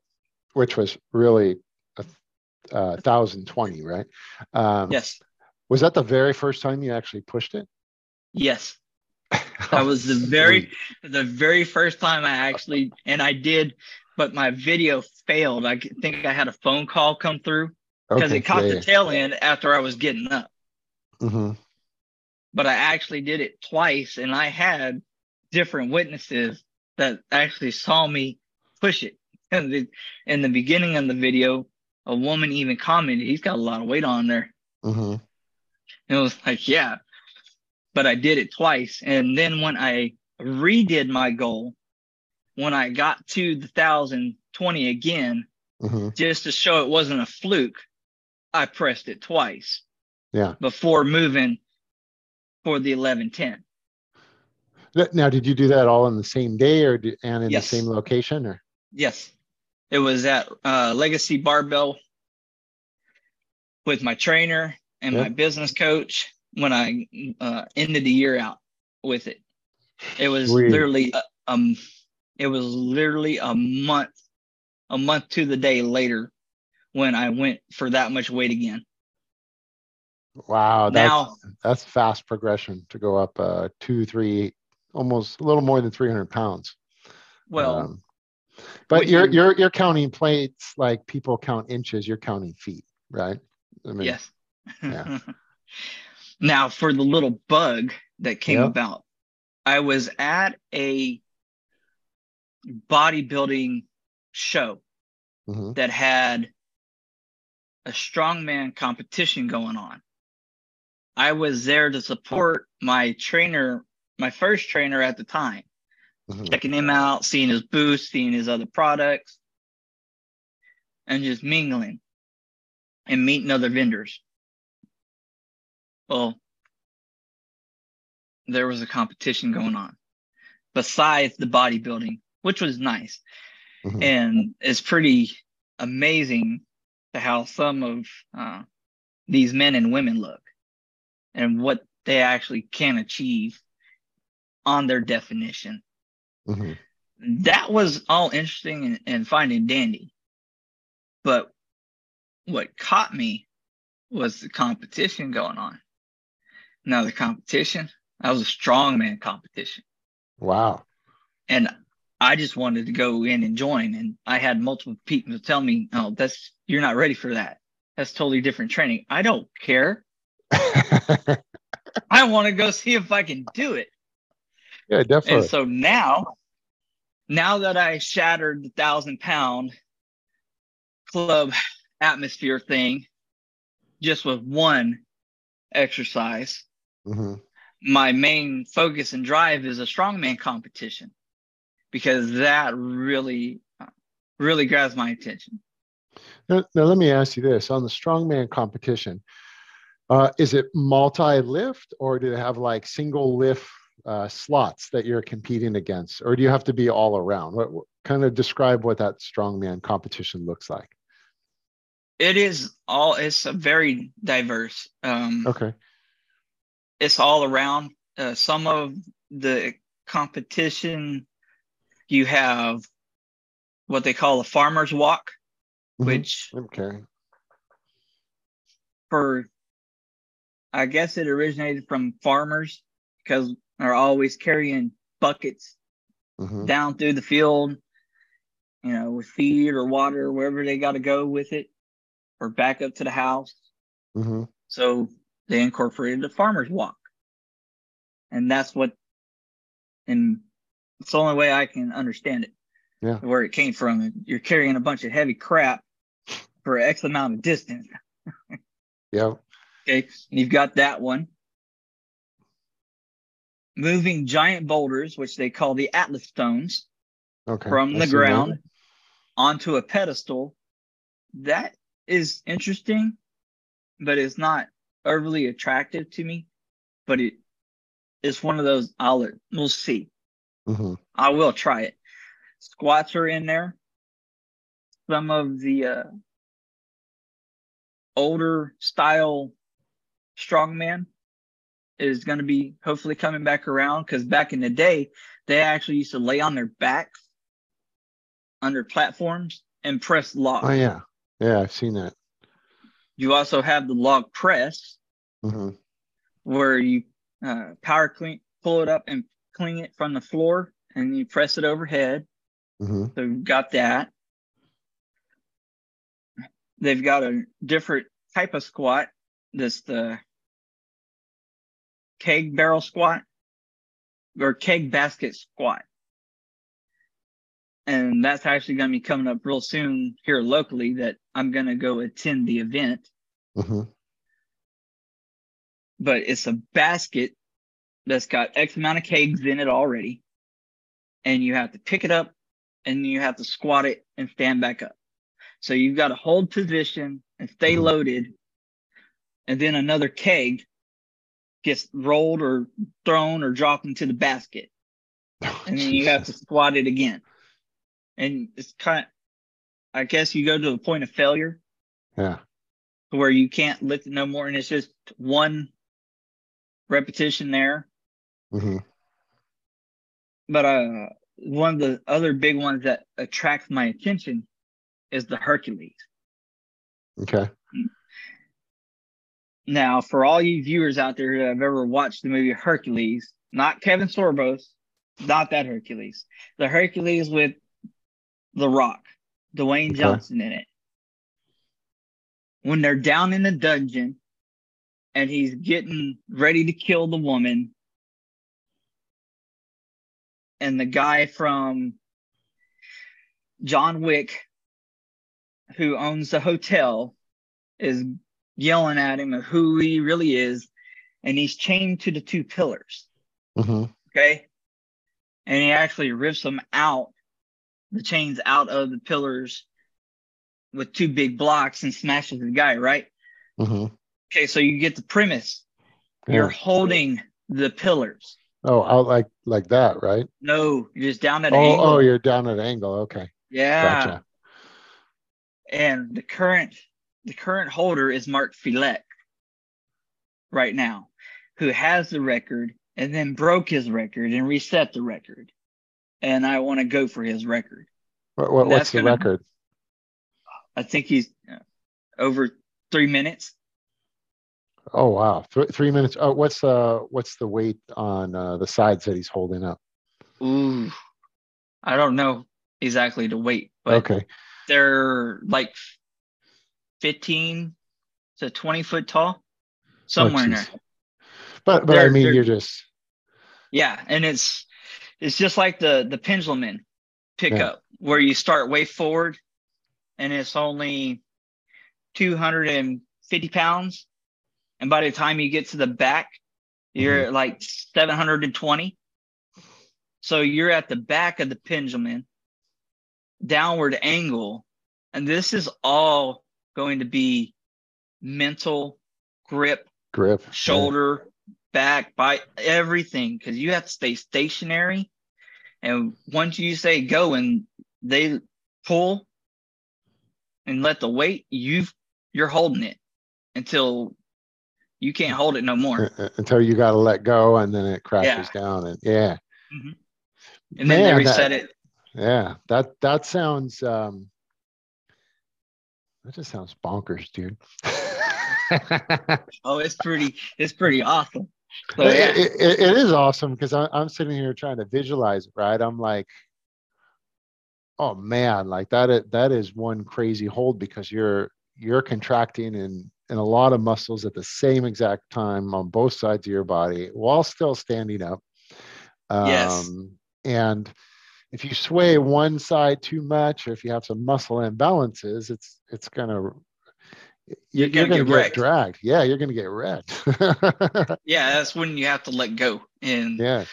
which was really a uh, 1020 right um, Yes. was that the very first time you actually pushed it Yes. That was the very the very first time I actually and I did, but my video failed. I think I had a phone call come through because Okay, it caught yeah, the tail end after I was getting up. Mhm. But I actually did it twice, and I had different witnesses that actually saw me push it. And the, in the beginning of the video, a woman even commented, "He's got a lot of weight on there." Mhm. And it was like, "Yeah." But I did it twice. And then when I redid my goal, when I got to the 1020 again, hmm just to show it wasn't a fluke, I pressed it twice Yeah. before moving for the 1110. Th- Now, did you do that all in the same day or did, and in Yes. the same location or? Yes. It was at uh, Legacy Barbell with my trainer and Yeah. my business coach when I uh, ended the year out with it. It was literally a- um it was literally a month a month to the day later when I went for that much weight again. Wow, that's now that's fast progression to go up uh two, three, almost a little more than 300 pounds. well Um, but you're you- you're you're counting plates like people count inches. You're counting feet, right? I mean, yes. yeah. now for the little bug that came about, I was at a bodybuilding show mhm, that had a strongman competition going on. I was there to support my trainer, my first trainer at the time, mhm. checking him out, seeing his booth, seeing his other products, and just mingling and meeting other vendors. Well, there was a competition going on besides the bodybuilding, which was nice. Mhm. And it's pretty amazing to how some of uh, these men and women look and what they actually can achieve on their definition Mhm. that was all interesting and, and finding dandy. But what caught me was the competition going on. Now the competition, that was a strongman competition. Wow. And I just wanted to go in and join. And I had multiple people tell me, oh, that's you're not ready for that. That's totally different training. I don't care. I want to go see if I can do it. yeah, definitely. And so now, now that I shattered the thousand pound club atmosphere thing just with one exercise, Mhm. my main focus and drive is a strongman competition because that really, uh, really grabs my attention. Now, now let me ask you this: on the strongman competition, uh, is it multi-lift or do they have like single lift uh, slots that you're competing against, or do you have to be all around? What, what kind of describe what that strongman competition looks like? It is all, it's a very diverse. Um, Okay. It's all around. Uh, some of the competition, you have what they call a farmer's walk, Mhm. which Okay. for, I guess it originated from farmers because they're always carrying buckets Mhm. down through the field, you know, with feed or water, wherever they got to go with it, or back up to the house. Mhm. So they incorporated the farmer's walk. And that's what, and it's the only way I can understand it. Yeah. Where it came from. You're carrying a bunch of heavy crap for X amount of distance. Yeah. Okay. And you've got that one. Moving giant boulders, which they call the Atlas stones, Okay. from I the see that. ground onto a pedestal. That is interesting, but it's not overly attractive to me. But it it is one of those I'll we'll see. Mhm. I will try it. Squats are in there. Some of the uh, older style strongman is going to be hopefully coming back around because back in the day, they actually used to lay on their backs under platforms and press log. Oh yeah. Yeah, I've seen that. You also have the log press Mhm. where you uh, power clean, pull it up and clean it from the floor and you press it overhead. Mhm. So got that. They've got a different type of squat. This the keg barrel squat or keg basket squat. And that's actually going to be coming up real soon here locally that I'm going to go attend the event. Mhm. But it's a basket that's got X amount of kegs in it already. And you have to pick it up and you have to squat it and stand back up. So you've got to hold position and stay Mhm. loaded. And then another keg gets rolled or thrown or dropped into the basket. And then you have to squat it again. And it's kind of, I guess you go to a point of failure Yeah. where you can't lift it no more. And it's just one repetition there. Mm-hmm. But uh, one of the other big ones that attracts my attention is the Hercules. Okay. Now, for all you viewers out there who have ever watched the movie Hercules, not Kevin Sorbo's, not that Hercules, the Hercules with The Rock, Dwayne. Johnson in it. When they're down in the dungeon and he's getting ready to kill the woman, and the guy from John Wick, who owns the hotel, is yelling at him of who he really is, and he's chained to the two pillars. hmm Okay. And he actually rips them out, the chains out of the pillars with two big blocks and smashes the guy, right? hmm Okay, so you get the premise. You're holding the pillars. Oh, out like like that, right? No, you're just down at an Oh, angle. oh, you're down at an angle. Okay. yeah. Gotcha. And the current the current holder is Mark Felix right now, who has the record and then broke his record and reset the record. And I want to go for his record. What, what, what's the gonna- record? I think he's uh, over three minutes. Oh wow, Th- three minutes. Oh, what's uh what's the weight on uh, the sides that he's holding up? Ooh, I don't know exactly the weight, but okay. they're like 15 to 20 foot tall, somewhere in there. But but I They're- mean, you're just Yeah, and it's it's just like the the pendulum pickup Yeah. where you start way forward, and it's only 250 pounds, and by the time you get to the back, you're Mm-hmm. like 720. So you're at the back of the pendulum, downward angle, and this is all going to be mental grip grip. yeah. shoulder, back, bite, everything, because you have to stay stationary. And once you say go and they pull and let the weight, you've you're holding it until you can't hold it no more. Uh, uh, until you got to let go, and then it crashes down. And yeah, And then they reset that- it. yeah. That that sounds. um That just sounds bonkers, dude. Oh, it's pretty, it's pretty awesome. So It- yeah, it, it- it is awesome because I'm sitting here trying to visualize it, right? I'm like, oh man, like that is, that is one crazy hold because you're you're contracting in in a lot of muscles at the same exact time on both sides of your body while still standing up. Um, Yes. And if you sway one side too much, or if you have some muscle imbalances, it's it's gonna you're, You're gonna gonna get get, dragged. Yeah, you're gonna get wrecked. yeah, that's when you have to let go. And yeah.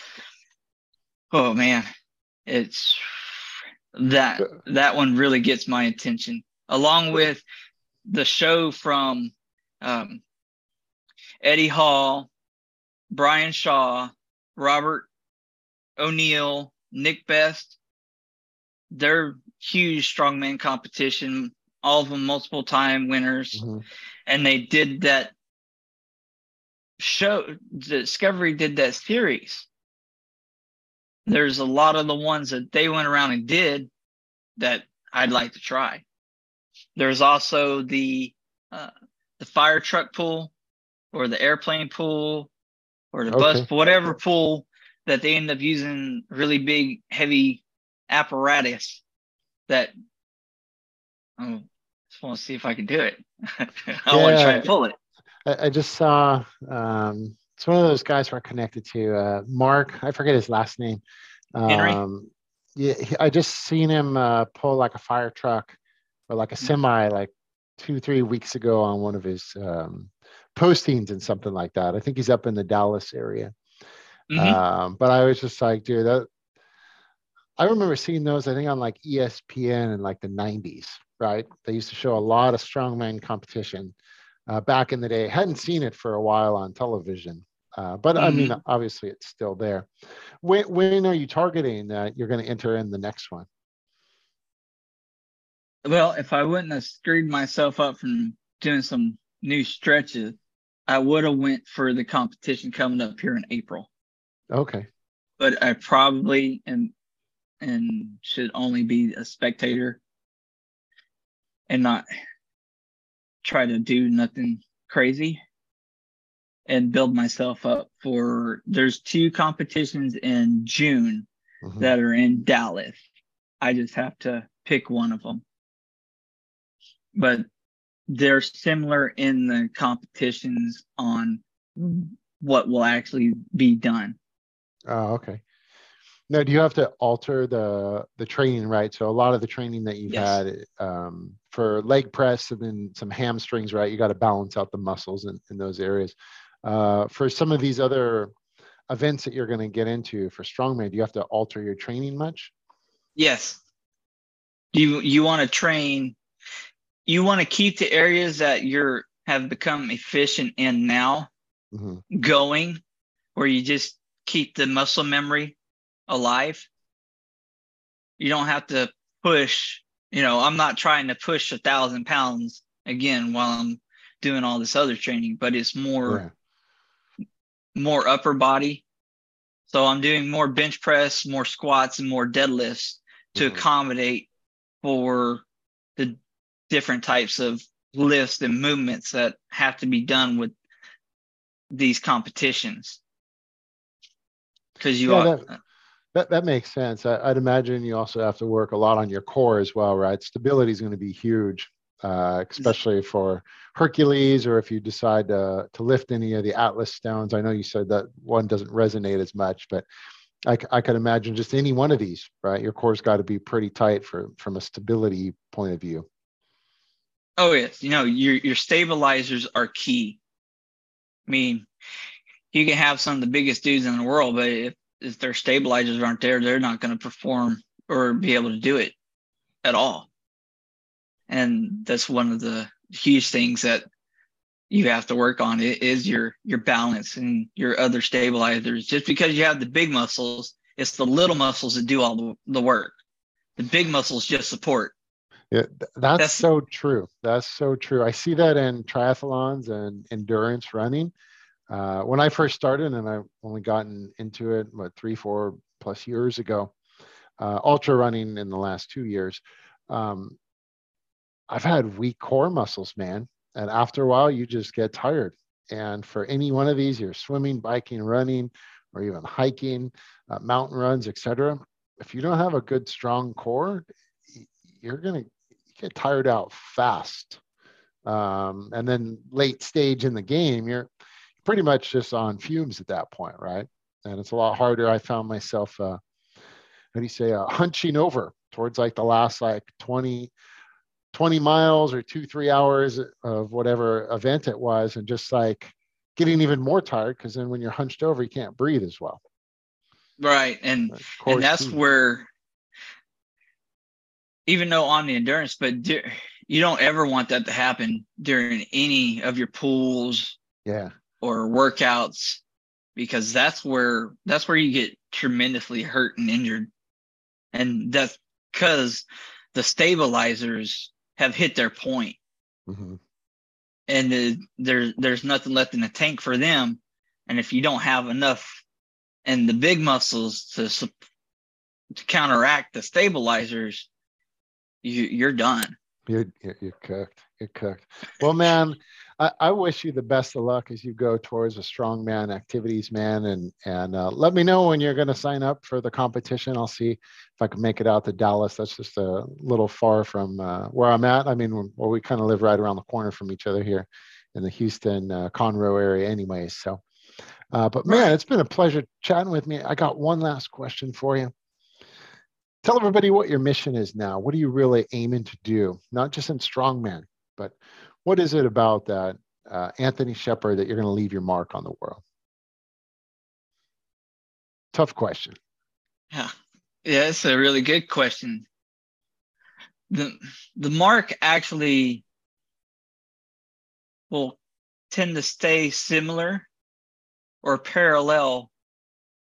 oh man, it's that that one really gets my attention, along with the show from um, Eddie Hall, Brian Shaw, Robert O'Neill, Nick Best. They're huge strongman competition, all of them multiple time winners, Mhm. and they did that show. Discovery did that series. There's a lot of the ones that they went around and did that I'd like to try. There's also the uh, the fire truck pool, or the airplane pool, or the Okay. bus, whatever pool that they end up using really big, heavy apparatus. That I just want to see if I can do it. I want to try and pull it. I, I just saw um, it's one of those guys we're connected to. Uh, Mark, I forget his last name. Henry? Um, yeah, he- I just seen him uh, pull like a fire truck or like a Mm-hmm. semi like two, three weeks ago on one of his um, postings and something like that. I think he's up in the Dallas area. Mm-hmm. Um, but I was just like, dude, that, I remember seeing those, I think on like ESPN in like the 90s, right? They used to show a lot of strongman competition uh, back in the day. Hadn't seen it for a while on television, uh, but mm-hmm. I mean, mm-hmm. obviously it's still there. When, when are you targeting that you're going to enter in the next one? Well, if I wouldn't have screwed myself up from doing some new stretches, I would have went for the competition coming up here in April. Okay. But I probably am and should only be a spectator and not try to do nothing crazy and build myself up for there's two competitions in June mm-hmm. that are in Dallas. I just have to pick one of them. But they're similar in the competitions on what will actually be done. Oh, okay. Now, do you have to alter the the training, right? So a lot of the training that you've yes. had um, for leg press and then some hamstrings, right? You got to balance out the muscles in, in those areas. Uh, for some of these other events that you're going to get into for strongman, do you have to alter your training much? Yes. You you want to train. You want to keep the areas that you're have become efficient in now mm-hmm. going, where you just keep the muscle memory alive. You don't have to push, you know, I'm not trying to push a thousand pounds again while I'm doing all this other training, but it's more yeah. more upper body. So I'm doing more bench press, more squats, and more deadlifts to mm-hmm. accommodate for the different types of lifts and movements that have to be done with these competitions because you yeah, are that, that, that makes sense. I, would imagine you also have to work a lot on your core as well, right? Stability is going to be huge, uh, especially for Hercules or if you decide to, to lift any of the Atlas stones. I know you said that one doesn't resonate as much, but I, I could imagine just any one of these, right? Your core's got to be pretty tight for from a stability point of view. Oh yes, you know your your stabilizers are key. I mean, you can have some of the biggest dudes in the world, but if if their stabilizers aren't there, they're not going to perform or be able to do it at all. And that's one of the huge things that you have to work on it is your your balance and your other stabilizers. Just because you have the big muscles, it's the little muscles that do all the, the work. The big muscles just support. Yeah, that's, that's so true. That's so true. I see that in triathlons and endurance running uh, when I first started, and I've only gotten into it what three, four plus years ago, uh, ultra running in the last two years, um, I've had weak core muscles, man. And after a while, you just get tired. And for any one of these, you're swimming, biking, running, or even hiking, uh, mountain runs, etc. If you don't have a good, strong core, you're gonna get tired out fast. Um, and then late stage in the game, you're pretty much just on fumes at that point, right? And it's a lot harder. I found myself, uh, how do you say, uh, hunching over towards like the last like 20, 20 miles or two, three hours of whatever event it was, and just like getting even more tired because then when you're hunched over, you can't breathe as well. Right. And, and that's where, even though on the endurance, but you don't ever want that to happen during any of your pools. Yeah or workouts because that's where that's where you get tremendously hurt and injured. And that's because the stabilizers have hit their point. Mm-hmm. and the, there's there's nothing left in the tank for them. And if you don't have enough and the big muscles to to counteract the stabilizers you you're done. You're you're cooked. You're cooked. Well man I, wish you the best of luck as you go towards a strongman activities, man. And and uh, let me know when you're going to sign up for the competition. I'll see if I can make it out to Dallas. That's just a little far from uh, where I'm at. I mean, well, we kind of live right around the corner from each other here in the Houston uh, Conroe area, anyways. So, uh, but man, it's been a pleasure chatting with me. I got one last question for you. Tell everybody what your mission is now. What are you really aiming to do? Not just in strongman, but what is it about that uh, Anthony Shepard that you're going to leave your mark on the world? Tough question. Yeah. Yeah, it's a really good question. The the mark actually will tend to stay similar or parallel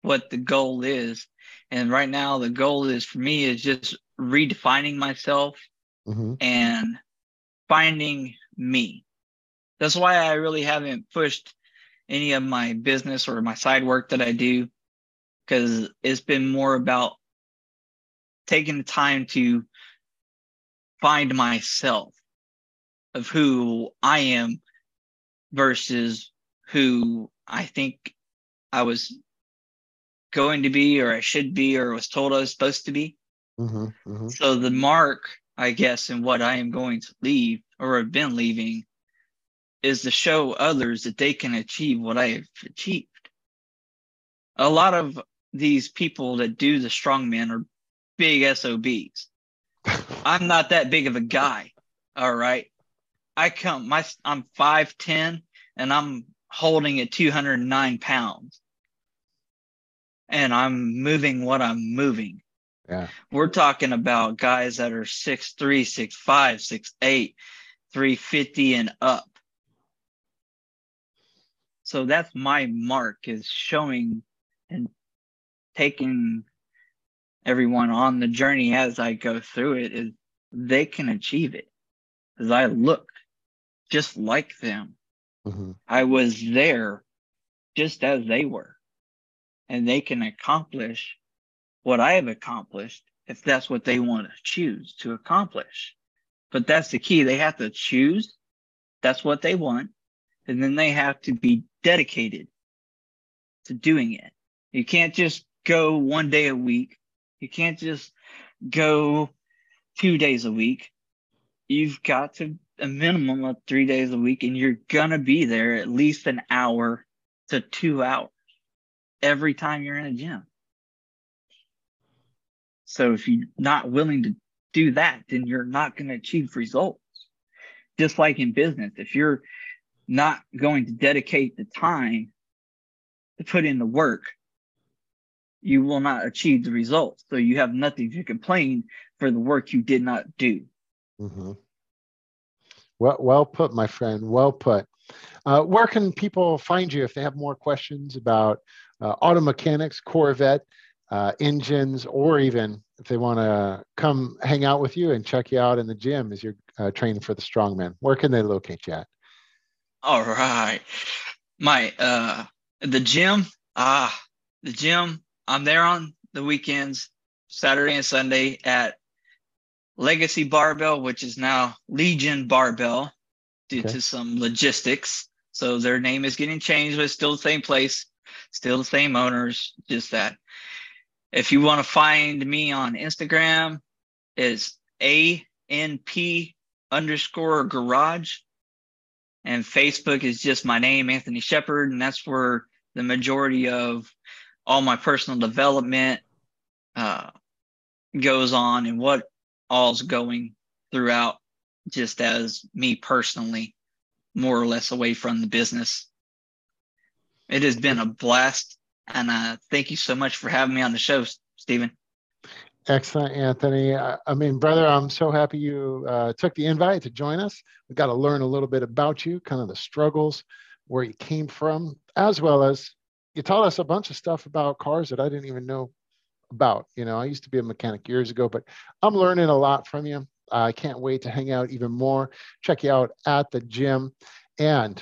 what the goal is. And right now the goal is for me is just redefining myself mm-hmm. and finding me. That's why I really haven't pushed any of my business or my side work that I do because it's been more about taking the time to find myself of who I am versus who I think I was going to be or I should be or was told I was supposed to be. Mm-hmm, mm-hmm. So the mark, I guess, and what I am going to leave or have been leaving is to show others that they can achieve what I have achieved. A lot of these people that do the strongman are big SOBs. I'm not that big of a guy. All right. I come my I'm 5'10 and I'm holding at 209 pounds. And I'm moving what I'm moving. Yeah. We're talking about guys that are 6'3, 6'5, 6'8, 350 and up. So that's my mark is showing and taking everyone on the journey as I go through it is they can achieve it. As I look just like them. Mm-hmm. I was there just as they were. And they can accomplish what I have accomplished if that's what they want to choose to accomplish. But that's the key. They have to choose. That's what they want. And then they have to be dedicated to doing it. You can't just go one day a week. You can't just go two days a week. You've got to a minimum of three days a week, and you're gonna be there at least an hour to two hours every time you're in a gym. So if you're not willing to do that, then you're not going to achieve results. Just like in business, if you're not going to dedicate the time to put in the work, you will not achieve the results. So you have nothing to complain for the work you did not do. Mm-hmm. Well, well put, my friend. Well put. Uh, where can people find you if they have more questions about uh, auto mechanics, Corvette, uh, engines, or even if they want to come hang out with you and check you out in the gym as you're uh, training for the strongman? Where can they locate you at? All right, my uh, the gym. Ah, the gym. I'm there on the weekends, Saturday and Sunday at Legacy Barbell, which is now Legion Barbell due okay. to some logistics. So their name is getting changed, but it's still the same place, still the same owners, just that. If you want to find me on Instagram, it's ANP underscore garage. And Facebook is just my name, Anthony Shepard. And that's where the majority of all my personal development uh, goes on and what all's going throughout just as me personally, more or less away from the business. It has been a blast. And uh, thank you so much for having me on the show, Stephen. Excellent, Anthony. I, mean, brother, I'm so happy you uh, took the invite to join us. We got to learn a little bit about you, kind of the struggles, where you came from, as well as you taught us a bunch of stuff about cars that I didn't even know about. You know, I used to be a mechanic years ago, but I'm learning a lot from you. I can't wait to hang out even more. Check you out at the gym. And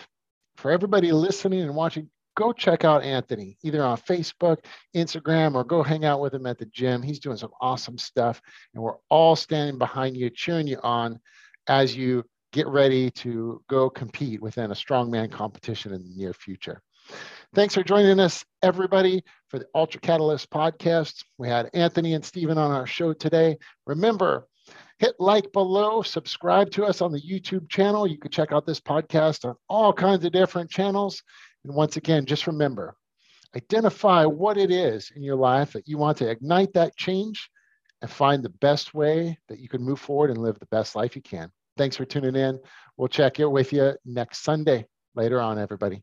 for everybody listening and watching, go check out Anthony either on Facebook, Instagram, or go hang out with him at the gym. He's doing some awesome stuff. And we're all standing behind you, cheering you on as you get ready to go compete within a strongman competition in the near future. Thanks for joining us, everybody, for the Ultra Catalyst podcast. We had Anthony and Stephen on our show today. Remember, hit like below, subscribe to us on the YouTube channel. You can check out this podcast on all kinds of different channels. And once again, just remember identify what it is in your life that you want to ignite that change and find the best way that you can move forward and live the best life you can. Thanks for tuning in. We'll check in with you next Sunday. Later on, everybody.